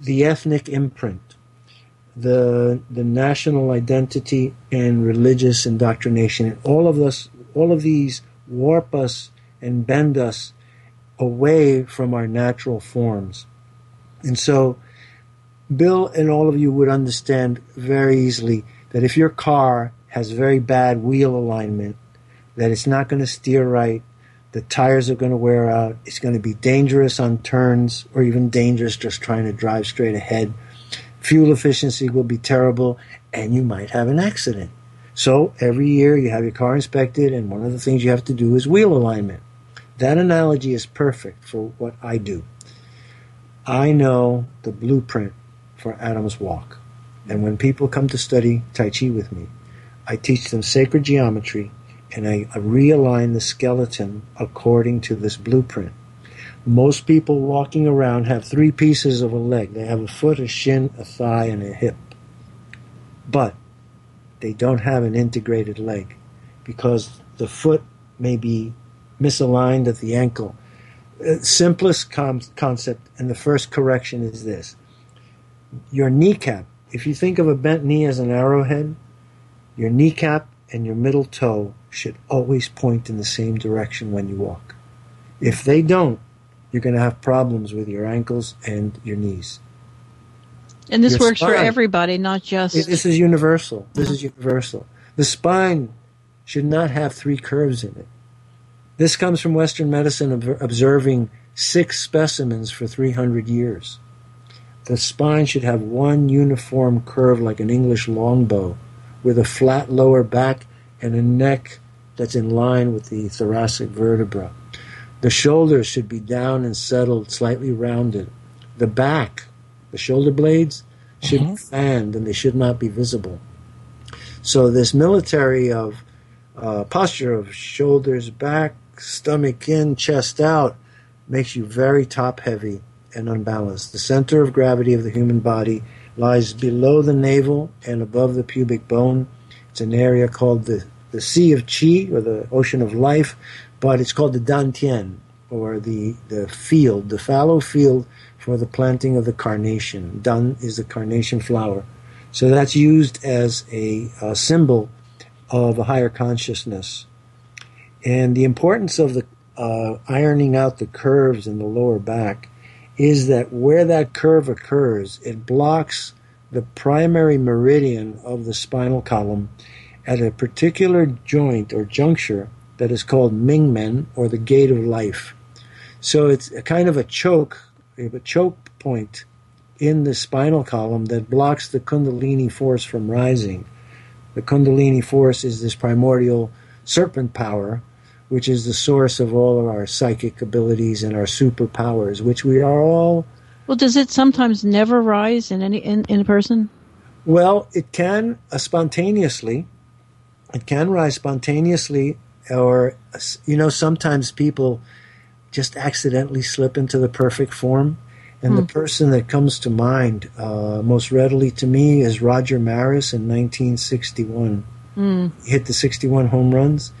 the ethnic imprint, the, the national identity, and religious indoctrination. And all of us, all of these warp us and bend us away from our natural forms. And so, Bill and all of you would understand very easily that if your car has very bad wheel alignment, that it's not going to steer right, the tires are going to wear out, it's going to be dangerous on turns or even dangerous just trying to drive straight ahead. Fuel efficiency will be terrible and you might have an accident. So every year you have your car inspected and one of the things you have to do is wheel alignment. That analogy is perfect for what I do. I know the blueprint for Adam's walk. And when people come to study Tai Chi with me, I teach them sacred geometry and I realign the skeleton according to this blueprint. Most people walking around have three pieces of a leg. They have a foot, a shin, a thigh, and a hip. But they don't have an integrated leg because the foot may be misaligned at the ankle. Uh, simplest com- concept and the first correction is this your kneecap if you think of a bent knee as an arrowhead, your kneecap and your middle toe should always point in the same direction when you walk. If they don't, you're going to have problems with your ankles and your knees. And this your works spine, for everybody, not just. This is universal. This is universal. The spine should not have three curves in it. This comes from Western medicine observing six specimens for 300 years. The spine should have one uniform curve like an English longbow, with a flat lower back and a neck that's in line with the thoracic vertebra. The shoulders should be down and settled, slightly rounded. The back, the shoulder blades, should mm-hmm. be fanned and they should not be visible. So this military of uh, posture of shoulders back, stomach in, chest out makes you very top heavy and unbalanced. The center of gravity of the human body lies below the navel and above the pubic bone. It's an area called the, the Sea of Qi, or the Ocean of Life, but it's called the Dantian, or the, the field, the fallow field for the planting of the carnation. Dan is the carnation flower. So that's used as a, a symbol of a higher consciousness. And the importance of the uh, ironing out the curves in the lower back is that where that curve occurs, it blocks the primary meridian of the spinal column at a particular joint or juncture that is called Mingmen or the gate of life. So it's a kind of a choke, a choke point in the spinal column that blocks the Kundalini force from rising. The Kundalini force is this primordial serpent power which is the source of all of our psychic abilities and our superpowers, which we are all. Well, does it sometimes never rise in any in, in a person? Well, it can uh, spontaneously. It can rise spontaneously, or you know, sometimes people just accidentally slip into the perfect form. And hmm. the person that comes to mind uh, most readily to me is Roger Maris in 1961. Hmm. He hit the 61 home runs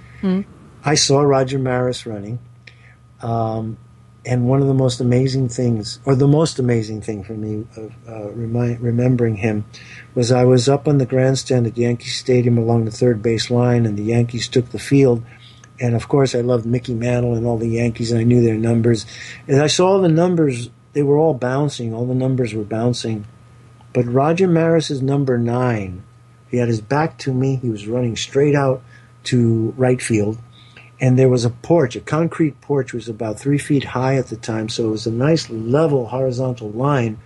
I saw Roger Maris running. Um, and one of the most amazing things, or the most amazing thing for me of uh, remind, remembering him, was I was up on the grandstand at Yankee Stadium along the third base line, and the Yankees took the field. And of course, I loved Mickey Mantle and all the Yankees, and I knew their numbers. And I saw the numbers; they were all bouncing. All the numbers were bouncing. But Roger Maris's number nine, he had his back to me. He was running straight out to right field and there was a porch, a concrete porch was about three feet high at the time, so it was a nice level horizontal line.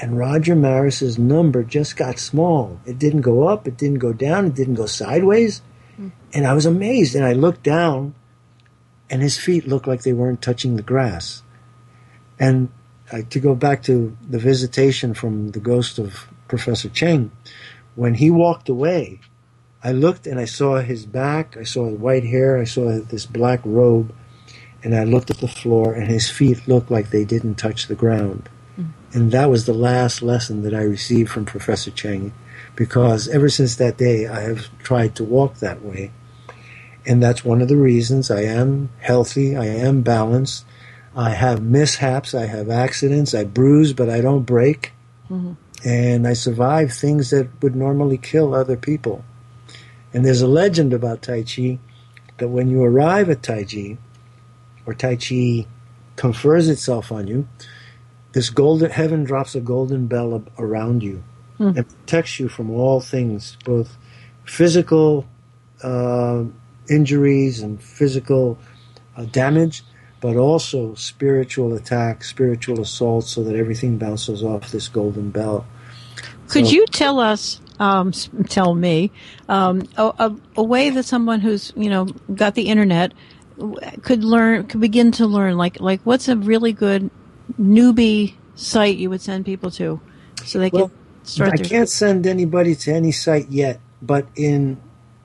And Roger Maris's number just got small. It didn't go up, it didn't go down, it didn't go sideways. And I was amazed. And I looked down, and his feet looked like they weren't touching the grass. And to go back to the visitation from the ghost of Professor Cheng, when he walked away, I looked and I saw his back, I saw his white hair, I saw this black robe, and I looked at the floor, and his feet looked like they didn't touch the ground. Mm. And that was the last lesson that I received from Professor Cheng, because ever since that day, I have tried to walk that way. And that's one of the reasons I am healthy, I am balanced. I have mishaps, I have accidents, I bruise, but I don't break. Mm-hmm. And I survive things that would normally kill other people. And there's a legend about Tai Chi that when you arrive at Tai Chi, or Tai Chi confers itself on you, this golden heaven drops a golden bell around you mm. and protects you from all things, both physical uh, injuries and physical uh, damage, but also spiritual attack, spiritual assault, so that everything bounces off this golden bell. Could so, you tell us um, tell me um, a, a, a, way that someone who's you know got the internet could learn could begin to learn like like what's a really good newbie site you would send people to so they well, can start. I can't send anybody to any site yet, but in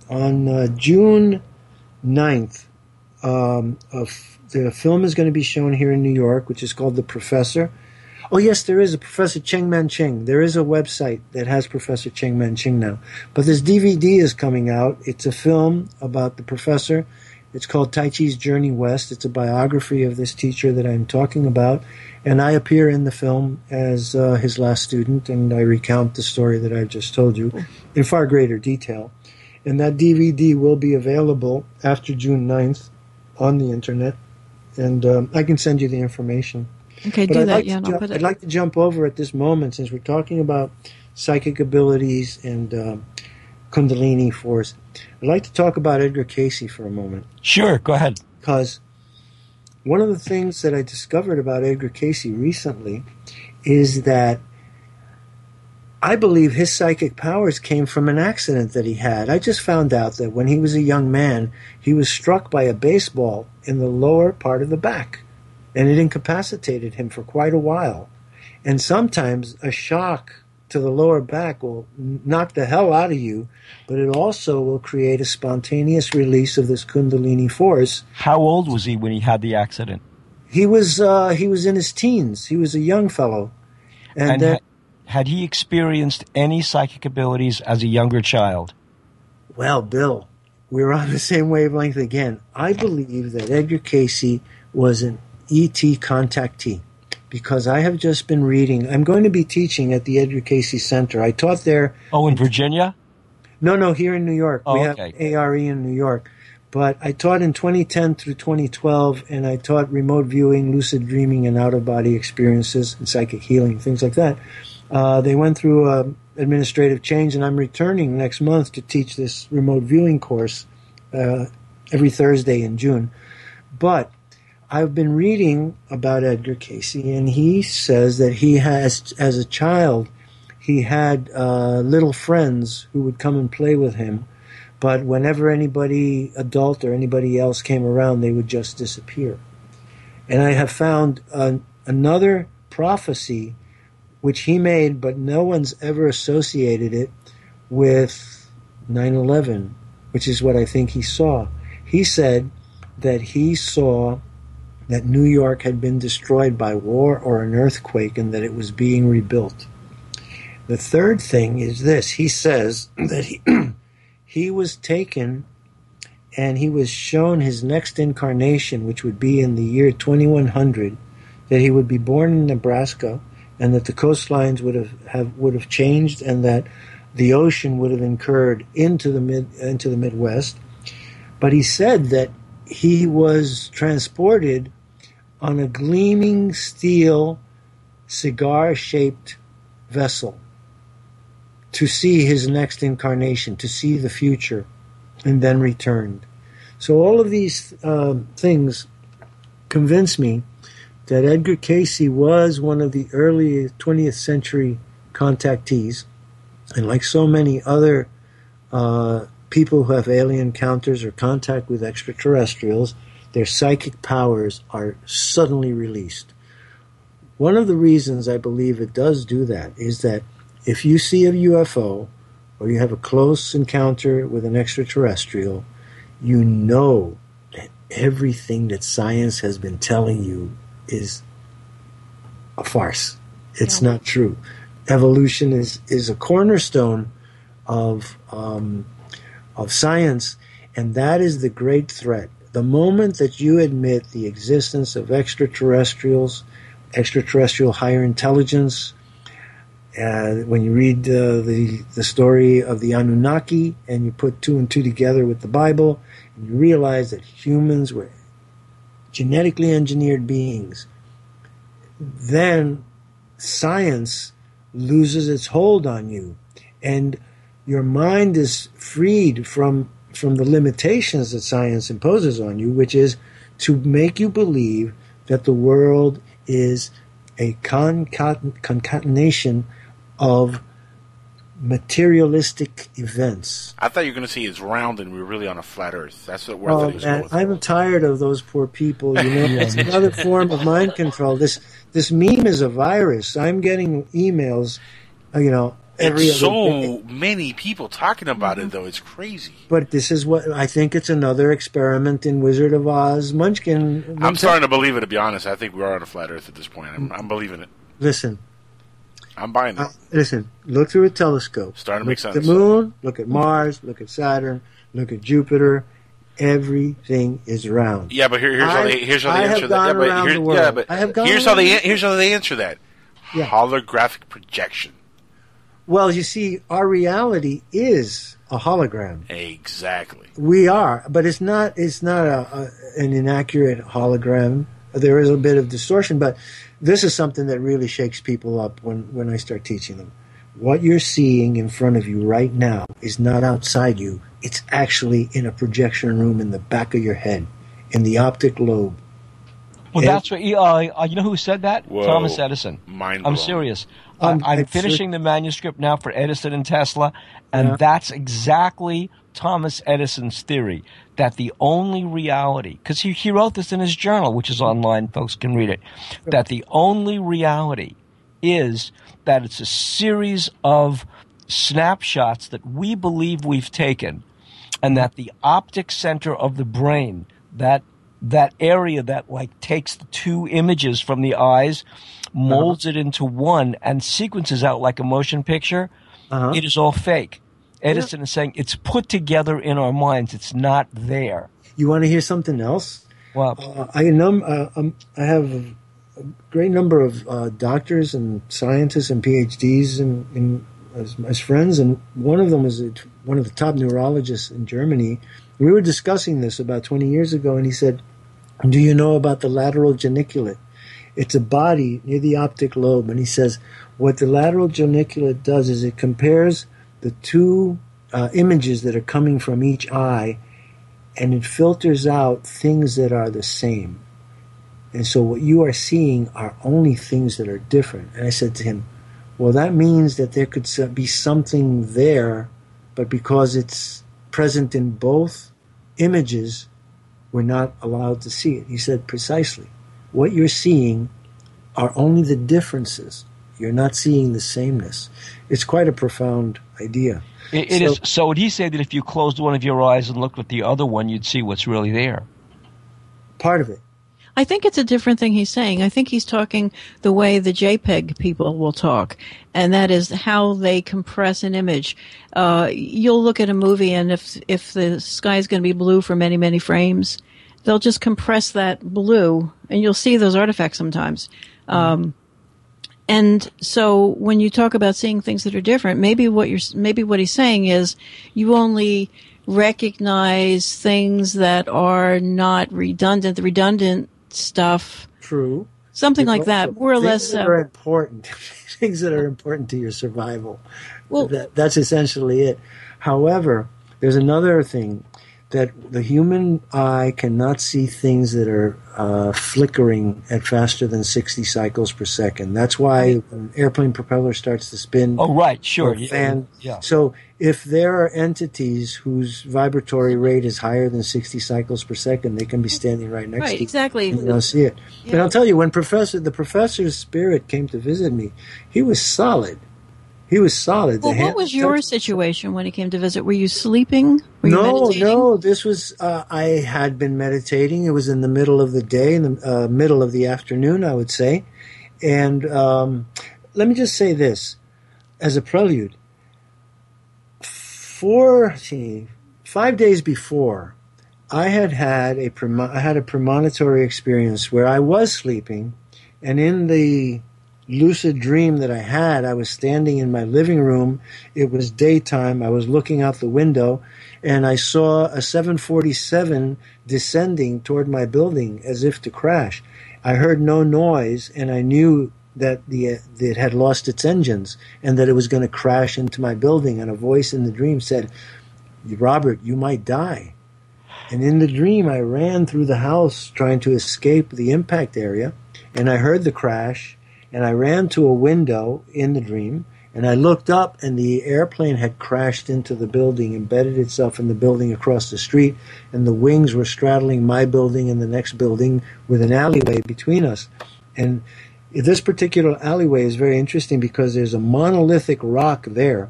on uh, June 9th, um, the film is going to be shown here in New York, which is called The Professor Oh, yes, there is a Professor Cheng Man Ching. There is a website that has Professor Cheng Man Ching now. But this DVD is coming out. It's a film about the professor. It's called Tai Chi's Journey West. It's a biography of this teacher that I'm talking about. And I appear in the film as uh, his last student, and I recount the story that I've just told you in far greater detail. And that DVD will be available after June 9th on the internet. And um, I can send you the information. Okay, but do I'd that. Like yeah, ju- I'd like to jump over at this moment since we're talking about psychic abilities and um, Kundalini force. I'd like to talk about Edgar Cayce for a moment. Sure, go ahead. Because one of the things that I discovered about Edgar Cayce recently is that I believe his psychic powers came from an accident that he had. I just found out that when he was a young man, he was struck by a baseball in the lower part of the back and it incapacitated him for quite a while. And sometimes a shock to the lower back will knock the hell out of you, but it also will create a spontaneous release of this Kundalini force. How old was he when he had the accident? He was uh, he was in his teens. He was a young fellow, and, and then, had he experienced any psychic abilities as a younger child? Well, Bill, we're on the same wavelength again. I believe that Edgar Cayce was an ET contactee because I have just been reading. I'm going to be teaching at the Edgar Cayce Center. I taught there. Oh, in Virginia? No, no, here in New York. Oh, we okay. have ARE in New York. But I taught in 2010 through 2012, and I taught remote viewing, lucid dreaming, and out of body experiences, and psychic healing, things like that. Uh, they went through a administrative change, and I'm returning next month to teach this remote viewing course uh, every Thursday in June. But I've been reading about Edgar Cayce, and he says that he has, as a child, he had uh, little friends who would come and play with him, but whenever anybody adult or anybody else came around, they would just disappear. And I have found uh, another prophecy which he made, but no one's ever associated it with 9 11, which is what I think he saw. He said that he saw that New York had been destroyed by war or an earthquake and that it was being rebuilt. The third thing is this he says that he, he was taken and he was shown his next incarnation, which would be in the year 2100, that he would be born in Nebraska, and that the coastlines would have, have would have changed, and that the ocean would have incurred into the mid into the Midwest. But he said that he was transported on a gleaming steel cigar-shaped vessel to see his next incarnation, to see the future, and then returned. So all of these uh, things convince me that Edgar Cayce was one of the early 20th century contactees, and like so many other uh, people who have alien encounters or contact with extraterrestrials, their psychic powers are suddenly released. One of the reasons I believe it does do that is that if you see a UFO or you have a close encounter with an extraterrestrial, you know that everything that science has been telling you is a farce. It's yeah. not true. Evolution is, is a cornerstone of um, of science, and that is the great threat. The moment that you admit the existence of extraterrestrials, extraterrestrial higher intelligence, uh, when you read uh, the the story of the Anunnaki and you put two and two together with the Bible, and you realize that humans were genetically engineered beings, then science loses its hold on you, and your mind is freed from from the limitations that science imposes on you, which is to make you believe that the world is a concatenation of materialistic events. I thought you were going to say it's round and we're really on a flat Earth. That's what we're. Oh, man, I'm tired of those poor people. You know, it's another form of mind control. This this meme is a virus. I'm getting emails, uh, you know. Every it's so many people talking about it, though. It's crazy. But this is what I think. It's another experiment in Wizard of Oz. Munchkin. Munchkin. I'm starting to believe it. To be honest, I think we are on a flat Earth at this point. I'm, I'm believing it. Listen, I'm buying it. Uh, listen, look through a telescope. Starting to make sense. The moon, look at Mars, look at Saturn, look at Jupiter. Everything is round. Yeah, but here, here's how they here's how they answer that. Yeah, but, here, yeah, but I here's how they here's how they answer that. Yeah. Holographic projection. Well, you see, our reality is a hologram. Exactly. We are, but it's not. It's not a, a an inaccurate hologram. There is a bit of distortion, but this is something that really shakes people up when, when I start teaching them. What you're seeing in front of you right now is not outside you. It's actually in a projection room in the back of your head, in the optic lobe. Well, and, that's what uh, uh, you know who said that? Whoa, Thomas Edison. Mind I'm serious. Um, I'm finishing the manuscript now for Edison and Tesla, and yeah. that's exactly Thomas Edison's theory that the only reality, because he, he wrote this in his journal, which is online, folks can read it, that the only reality is that it's a series of snapshots that we believe we've taken, and that the optic center of the brain, that that area that like takes the two images from the eyes, molds uh-huh. it into one, and sequences out like a motion picture, uh-huh. it is all fake. Edison yeah. is saying it's put together in our minds. It's not there. You want to hear something else? Well, uh, I num- uh, um, I have a great number of uh, doctors and scientists and PhDs in as, as, friends, and one of them is a, one of the top neurologists in Germany. We were discussing this about 20 years ago, and he said, "Do you know about the lateral geniculate? It's a body near the optic lobe." And he says, "What the lateral geniculate does is it compares." the two uh, images that are coming from each eye and it filters out things that are the same. And so what you are seeing are only things that are different. And I said to him, well, that means that there could be something there, but because it's present in both images, we're not allowed to see it. He said, precisely. What you're seeing are only the differences. You're not seeing the sameness. It's quite a profound idea. It, it so, is. So would he say that if you closed one of your eyes and looked with the other one, you'd see what's really there? Part of it. I think it's a different thing he's saying. I think he's talking the way the JPEG people will talk, and that is how they compress an image. Uh, you'll look at a movie, and if if the sky is going to be blue for many many frames, they'll just compress that blue, and you'll see those artifacts sometimes. Um, and so when you talk about seeing things that are different, maybe what you're maybe what he's saying is you only recognize things that are not redundant. The redundant stuff, True. something like that, more or things less. that uh, are important. things that are important to your survival. Well- that, that's essentially it. However, there's another thing that the human eye cannot see things that are uh, flickering at faster than 60 cycles per second. That's why an airplane propeller starts to spin. Oh, right, sure. or yeah, fan. yeah. So if there are entities whose vibratory rate is higher than 60 cycles per second, they can be standing right next Right, to you. exactly. And you don't see it. And I'll tell you, when Professor the Professor's spirit came to visit me, he was solid. He was solid. Well, what was your situation when he came to visit? Were you sleeping? Were you no, meditating? no. This was uh, I had been meditating. It was in the middle of the day, in the uh, middle of the afternoon, I would say. And um, let me just say this, as a prelude. Four, see, five days before, I had had a I had a premonitory experience where I was sleeping, and in the lucid dream that I had, I was standing in my living room. It was daytime. I was looking out the window, and I saw a 747 descending toward my building as if to crash. I heard no noise, and I knew that the it had lost its engines and that it was going to crash into my building. And a voice in the dream said, "Robert, you might die." And in the dream, I ran through the house trying to escape the impact area, and I heard the crash, and I ran to a window in the dream, and I looked up, and the airplane had crashed into the building, embedded itself in the building across the street, and the wings were straddling my building and the next building with an alleyway between us. And this particular alleyway is very interesting because there's a monolithic rock there.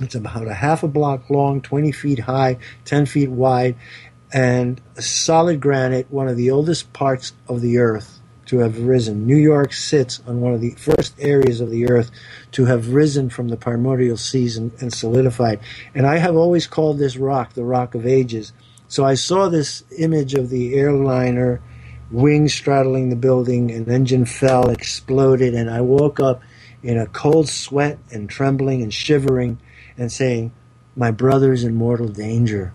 It's about a half a block long, 20 feet high, 10 feet wide, and solid granite, one of the oldest parts of the earth to have risen. New York sits on one of the first areas of the earth to have risen from the primordial seas and, and solidified. And I have always called this rock the Rock of Ages. So I saw this image of the airliner, wings straddling the building, an engine fell, exploded, and I woke up in a cold sweat and trembling and shivering and saying, My brother's in mortal danger.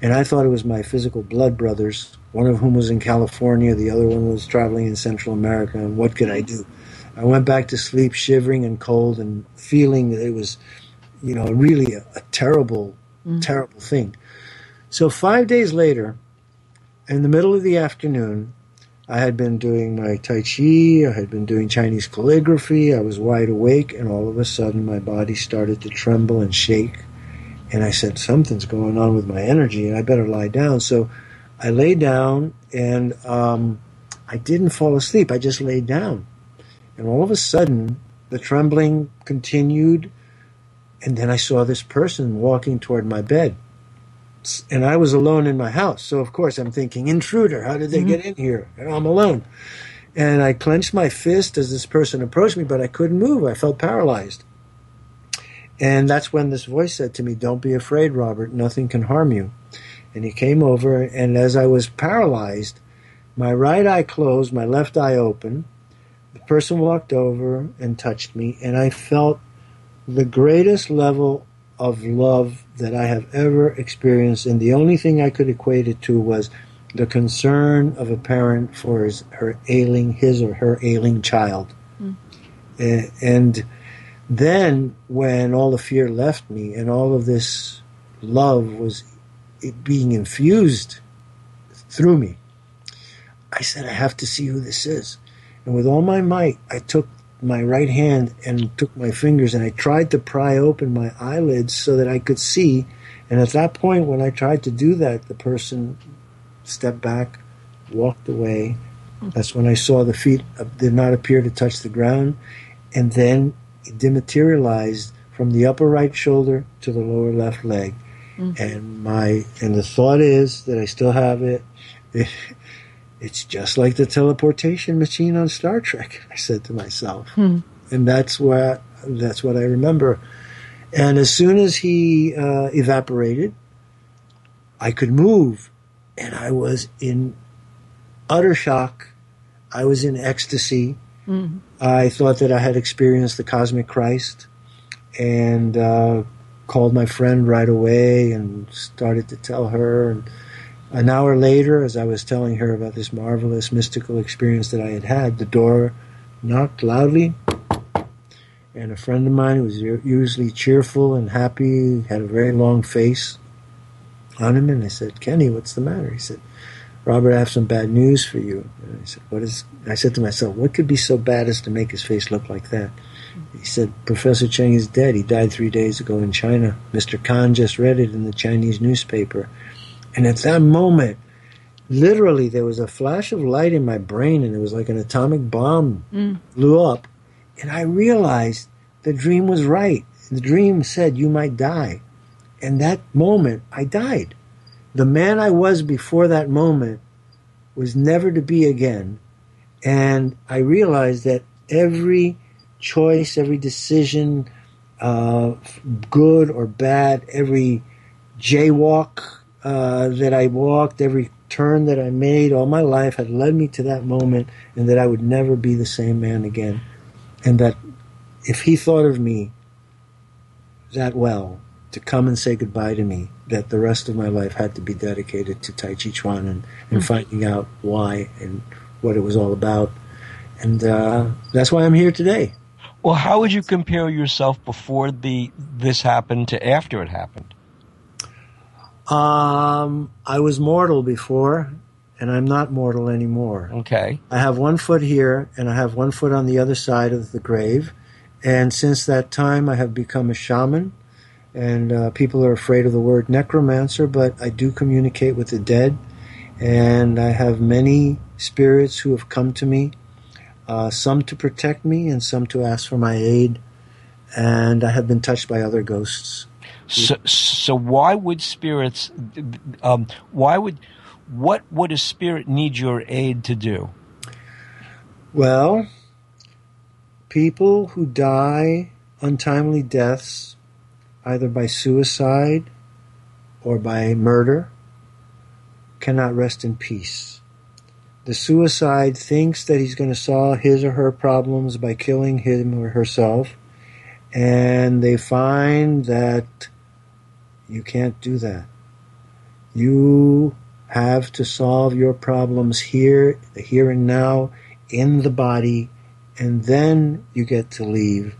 And I thought it was my physical blood brothers, one of whom was in California, the other one was traveling in Central America, and what could I do? I went back to sleep shivering and cold and feeling that it was, you know, really a, a terrible, mm. terrible thing. So five days later, in the middle of the afternoon, I had been doing my Tai Chi, I had been doing Chinese calligraphy, I was wide awake, and all of a sudden my body started to tremble and shake. And I said, Something's going on with my energy, and I better lie down. So I lay down, and um, I didn't fall asleep, I just laid down. And all of a sudden, the trembling continued, and then I saw this person walking toward my bed and I was alone in my house. So of course I'm thinking, intruder, how did they get in here? And I'm alone. And I clenched my fist as this person approached me, but I couldn't move. I felt paralyzed. And that's when this voice said to me, Don't be afraid, Robert. Nothing can harm you. And he came over, and as I was paralyzed, my right eye closed, my left eye open. The person walked over and touched me, and I felt the greatest level of love that I have ever experienced, and the only thing I could equate it to was the concern of a parent for his her ailing his or her ailing child. Hmm. A- And then when all the fear left me and all of this love was being infused through me, I said, I have to see who this is. And with all my might, I took my right hand and took my fingers and I tried to pry open my eyelids so that I could see. And at that point, when I tried to do that, the person stepped back, walked away. That's when I saw the feet did not appear to touch the ground. And then it dematerialized from the upper right shoulder to the lower left leg. And my and the thought is that I still have it. it's just like the teleportation machine on Star Trek. I said to myself, Hmm. and that's what that's what I remember. And as soon as he uh, evaporated, I could move, and I was in utter shock. I was in ecstasy. Mhm. I thought that I had experienced the cosmic Christ, and uh, called my friend right away and started to tell her. And an hour later, as I was telling her about this marvelous mystical experience that I had had, the door knocked loudly, and a friend of mine who was usually cheerful and happy had a very long face on him, and I said, "Kenny, what's the matter?" He said. Robert, I have some bad news for you. And I said, What is I said to myself, what could be so bad as to make his face look like that? He said, Professor Cheng is dead. He died three days ago in China. Mr. Khan just read it in the Chinese newspaper. And at that moment, literally there was a flash of light in my brain and it was like an atomic bomb Mm. blew up. And I realized the dream was right. The dream said you might die. And that moment, I died. The man I was before that moment was never to be again. And I realized that every choice, every decision, uh, good or bad, every jaywalk uh, that I walked, every turn that I made all my life had led me to that moment, and that I would never be the same man again. And that if he thought of me that well to come and say goodbye to me, that the rest of my life had to be dedicated to Tai Chi Chuan and, and Mhm. finding out why and what it was all about. And uh, that's why I'm here today. Well, how would you compare yourself before the this happened to after it happened? Um, I was mortal before, and I'm not mortal anymore. Okay. I have one foot here, and I have one foot on the other side of the grave. And since that time, I have become a shaman. And uh, people are afraid of the word necromancer, but I do communicate with the dead. And I have many spirits who have come to me, uh, some to protect me, and some to ask for my aid. And I have been touched by other ghosts. So, so why would spirits? Um, why would what would a spirit need your aid to do? Well, people who die untimely deaths, either by suicide or by murder, cannot rest in peace. The suicide thinks that he's going to solve his or her problems by killing him or herself, and they find that you can't do that. You have to solve your problems here, here and now, in the body, and then you get to leave.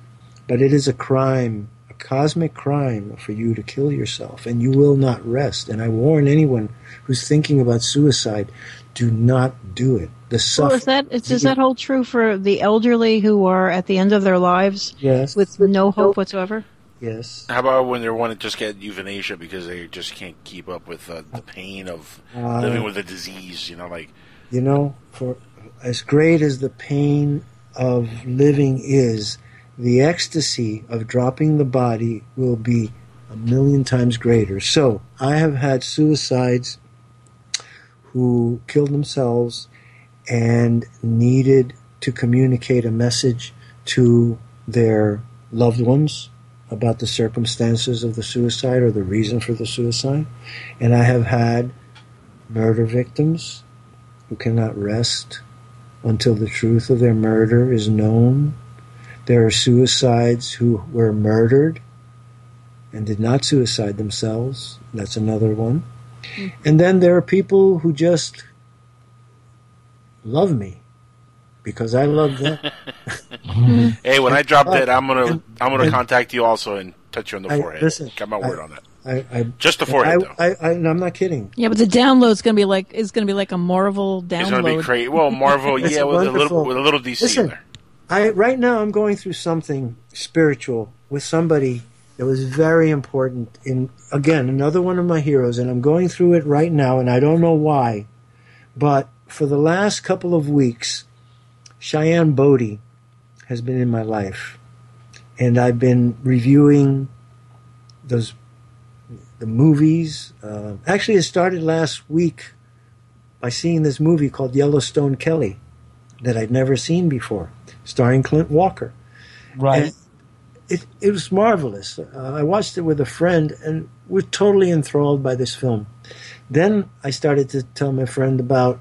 But it is a crime, a cosmic crime, for you to kill yourself, and you will not rest. And I warn anyone who's thinking about suicide do not do it. The Well, is that is, does that hold true for the elderly who are at the end of their lives Yes. with no hope whatsoever? Yes. How about when they want to just get euthanasia because they just can't keep up with uh, the pain of Uh, living with a disease? You know, like you know, for as great as the pain of living is, the ecstasy of dropping the body will be a million times greater. So I have had suicides who killed themselves and needed to communicate a message to their loved ones about the circumstances of the suicide or the reason for the suicide. And I have had murder victims who cannot rest until the truth of their murder is known. There are suicides who were murdered and did not suicide themselves. That's another one. And then there are people who just love me because I love them. hey, when I drop dead, I'm gonna And- I'm gonna and- contact you also and touch you on the I- forehead. listen, Got my word I- on that. I, I, Just the forehead, I, I, I, and I'm not kidding. Yeah, but the download's going to be like is going to be like a Marvel download. It's gonna be crazy. Well, Marvel, yeah, with a little with a little DC Listen, there. I right now I'm going through something spiritual with somebody that was very important in again another one of my heroes and I'm going through it right now and I don't know why but for the last couple of weeks Cheyenne Bodie has been in my life and I've been reviewing those the movies uh, actually it started last week by seeing this movie called Yellowstone Kelly that I'd never seen before, starring Clint Walker. Right. And it, it was marvelous. Uh, I watched it with a friend and we're totally enthralled by this film. Then I started to tell my friend about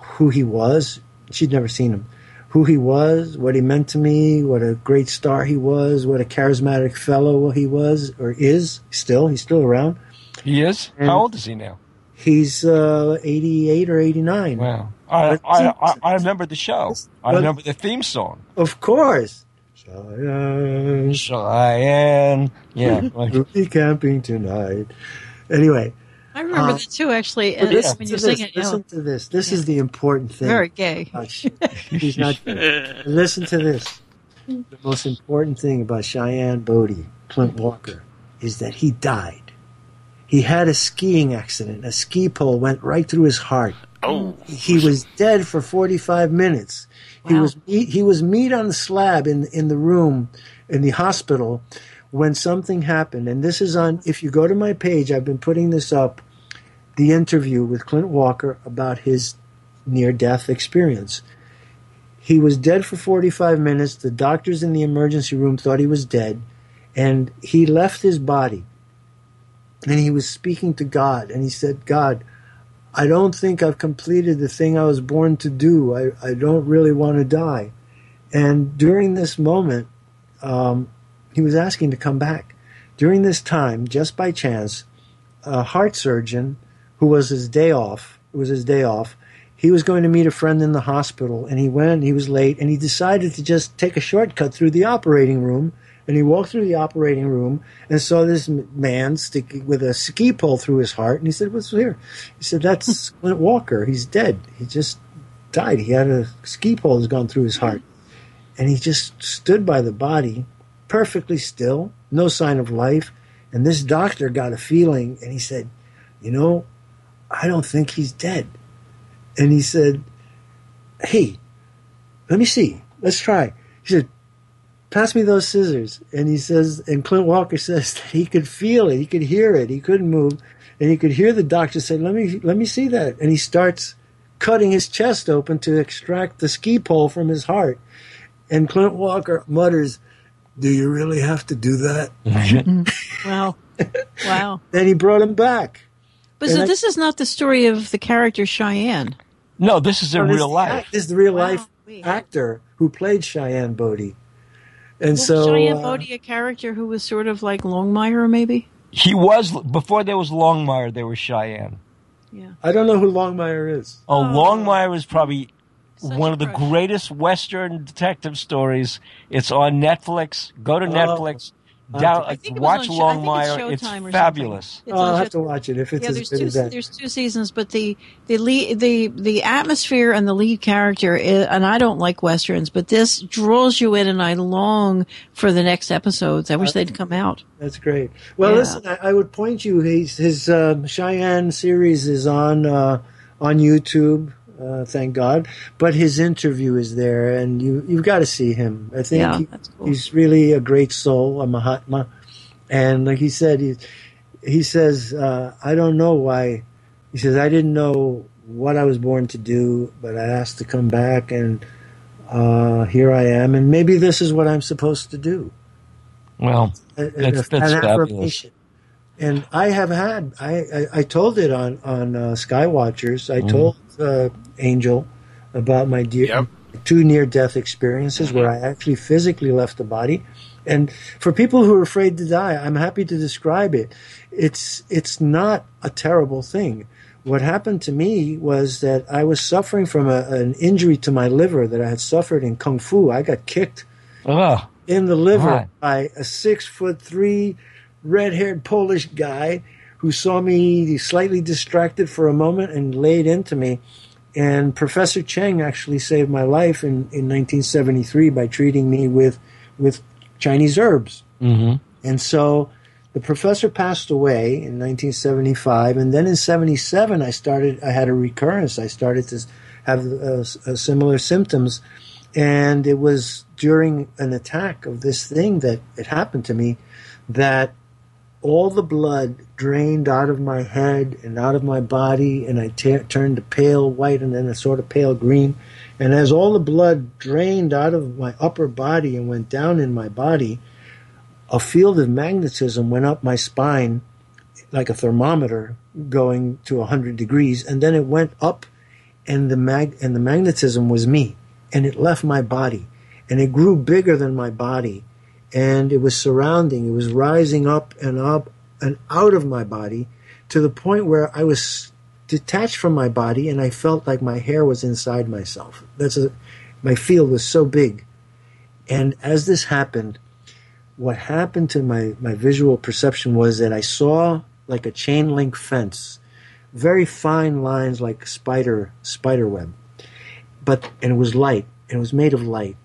who he was. She'd never seen him. Who he was, what he meant to me, what a great star he was, what a charismatic fellow he was or is still. He's still around. He is. And- How old is he now? He's uh, 88 or 89. Wow. I, I, I, I remember the show. I remember the theme song. Of course. Cheyenne, Cheyenne. Yeah. like- we'll be camping tonight. Anyway, I remember Uh, that too, actually. but And listen when to you this. it, you know, listen to this. This is the important thing. very gay. about Ch- He's not. listen to this. The most important thing about Cheyenne Bodie, Clint Walker, is that he died. He had a skiing accident. A ski pole went right through his heart. Oh, He was dead for 45 minutes. He was meat, he was meat on the slab in in the room in the hospital when something happened. And this is on. If you go to my page, I've been putting this up. The interview with Clint Walker about his near death experience. He was dead for 45 minutes. The doctors in the emergency room thought he was dead, and he left his body. And he was speaking to God, and he said, God, I don't think I've completed the thing I was born to do. I, I don't really want to die. And during this moment, um, he was asking to come back. During this time, just by chance, a heart surgeon who was his day off, it was his day off, he was going to meet a friend in the hospital and he went, he was late, and he decided to just take a shortcut through the operating room. And he walked through the operating room and saw this man sticking with a ski pole through his heart. And he said, What's here? He said, That's Clint Walker. He's dead. He just died. He had a ski pole that's gone through his heart. And he just stood by the body, perfectly still, no sign of life. And this doctor got a feeling and he said, You know, I don't think he's dead. And he said, Hey, let me see. Let's try. He said, Pass me those scissors. And he says, and Clint Walker says that he could feel it, he could hear it, he couldn't move, and he could hear the doctor say, "Let me, let me see that." And he starts cutting his chest open to extract the ski pole from his heart. And Clint Walker mutters, "Do you really have to do that?" Mm-hmm. Wow. wow. Then he brought him back. But And so I- this is not the story of the character Cheyenne. No, this is in real life. This is the real Wow. life actor who played Cheyenne Bodie. And Was so Cheyenne uh, Bodie a character who was sort of like Longmire, maybe? He was before there was Longmire. There was Cheyenne. Yeah. I don't know who Longmire is. Oh, Longmire is probably Such one of the greatest Western detective stories. It's on Netflix. Go to Oh. Netflix. I Down, I think it was watch on Show- I think it's Longmire. It's, fabulous. It's Oh, I'll have Showtime. to watch it if it's yeah, as there's good two as that. there's two seasons, but the the lead the the atmosphere and the lead character, i and I don't like westerns, but this draws you in, and I long for the next episodes. I wish they'd come out. That's great. Well, Yeah. listen, I, I would point you. His, his um, Cheyenne series is on uh, on YouTube. Uh, thank God. But his interview is there, and you you've got to see him. I think Yeah, he- cool. he's really a great soul, a Mahatma. And like he said, he he says, uh, I don't know why. He says I didn't know what I was born to do, but I asked to come back, and uh, here I am. And maybe this is what I'm supposed to do Well, a- a- That's- an that's fabulous. affirmation. And I have had I, I, I told it on on uh, Skywatchers. I told uh, Angel about my dear, Yep. two near death experiences where mm-hmm. I actually physically left the body. And for people who are afraid to die, I'm happy to describe it. It's it's not a terrible thing. What happened to me was that I was suffering from a, an injury to my liver that I had suffered in kung fu. I got kicked ugh. in the liver Right. by a six foot three red haired Polish guy who saw me slightly distracted for a moment and laid into me. And Professor Cheng actually saved my life in, in 1973 by treating me with, with Chinese herbs. hmm And so the professor passed away in 1975, and then in 77 I started. I had a recurrence. I started to have uh, uh, similar symptoms, and it was during an attack of this thing that it happened to me that all the blood drained out of my head and out of my body, and I t- turned to pale white and then a sort of pale green. And as all the blood drained out of my upper body and went down in my body, a field of magnetism went up my spine like a thermometer going to 100 degrees, and then it went up, and the mag and the magnetism was me, and it left my body, and it grew bigger than my body, and it was surrounding, it was rising up and up and out of my body to the point where I was detached from my body, and I felt like my hair was inside myself. That's a, my field was so big, and as this happened. What happened to my, my visual perception was that I saw like a chain link fence, very fine lines like spider spider web. But and it was light, and it was made of light.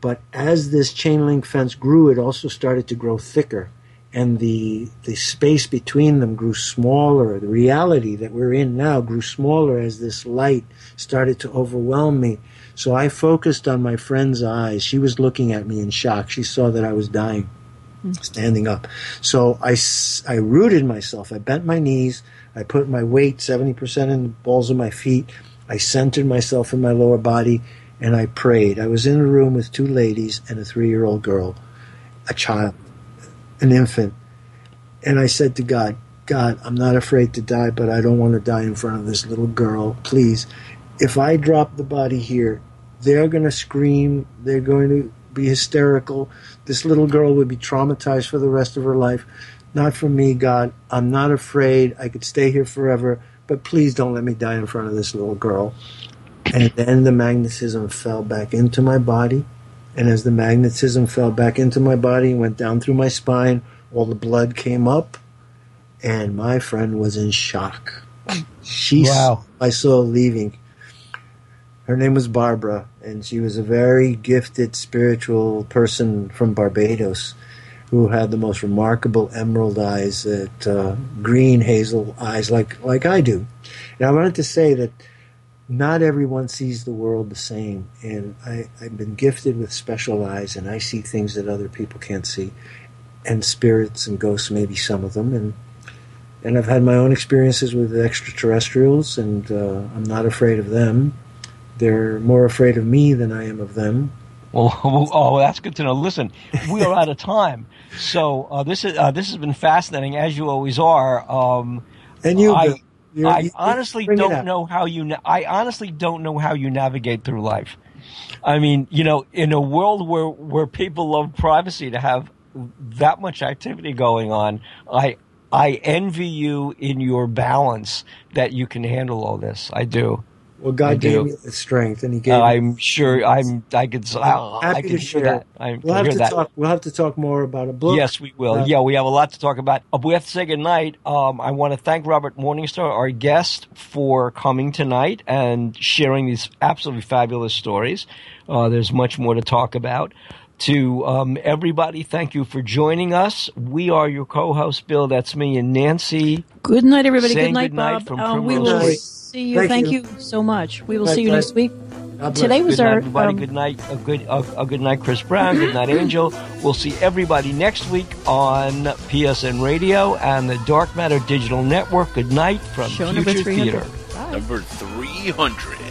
But as this chain link fence grew, it also started to grow thicker, and the the space between them grew smaller. The reality that we're in now grew smaller as this light started to overwhelm me. So I focused on my friend's eyes. She was looking at me in shock. She saw that I was dying mm. standing up. So I, I rooted myself. I bent my knees. I put my weight 70% in the balls of my feet. I centered myself in my lower body and I prayed. I was in a room with two ladies and a three year old girl, a child, an infant. And I said to God, God, I'm not afraid to die, but I don't want to die in front of this little girl. Please, if I drop the body here, they're going to scream. They're going to be hysterical. This little girl would be traumatized for the rest of her life. Not for me, God. I'm not afraid. I could stay here forever, but please don't let me die in front of this little girl. And then the magnetism fell back into my body. And as the magnetism fell back into my body and went down through my spine, all the blood came up. And my friend was in shock. She Wow. I saw leaving. Her name was Barbara, and she was a very gifted spiritual person from Barbados who had the most remarkable emerald eyes, that uh, green hazel eyes, like like I do. And I wanted to say that not everyone sees the world the same, and I, I've been gifted with special eyes, and I see things that other people can't see, and spirits and ghosts, maybe some of them, and and I've had my own experiences with extraterrestrials, and uh, I'm not afraid of them. They're more afraid of me than I am of them. Well, oh, that's good to know. Listen, we are out of time, so uh, this is uh, this has been fascinating, as you always are. Um, And you, I, you're- I honestly don't know how you. Na- I honestly don't know how you navigate through life. I mean, you know, in a world where where people love privacy, to have that much activity going on, I I envy you in your balance that you can handle all this. I do. Well, I God do. gave me the strength, and He gave. Uh, I'm sure. I'm. I could. I, I happy can to share. that. I we'll have to that. talk. We'll have to talk more about a book. Yes, we will. Uh, yeah, we have a lot to talk about. Uh, we have to say goodnight. Um, I want to thank Robert Morningstar, our guest, for coming tonight and sharing these absolutely fabulous stories. Uh, there's much more to talk about. To um, everybody, thank you for joining us. We are your co-host, Bill. That's me and Nancy. Good night, everybody. Saying Good night, goodnight Bob. from Uh, we will Street. see you. Thank Thank, you. you. so much. We will Bye, see you bye. next week. Today was Good night, our everybody. um, good night. A good, a, a good night, Chris Brown. Good night, Angel. We'll see everybody next week on PSN Radio and the Dark Matter Digital Network. Good night from Show Future 300. Theater. Bye. Number 300.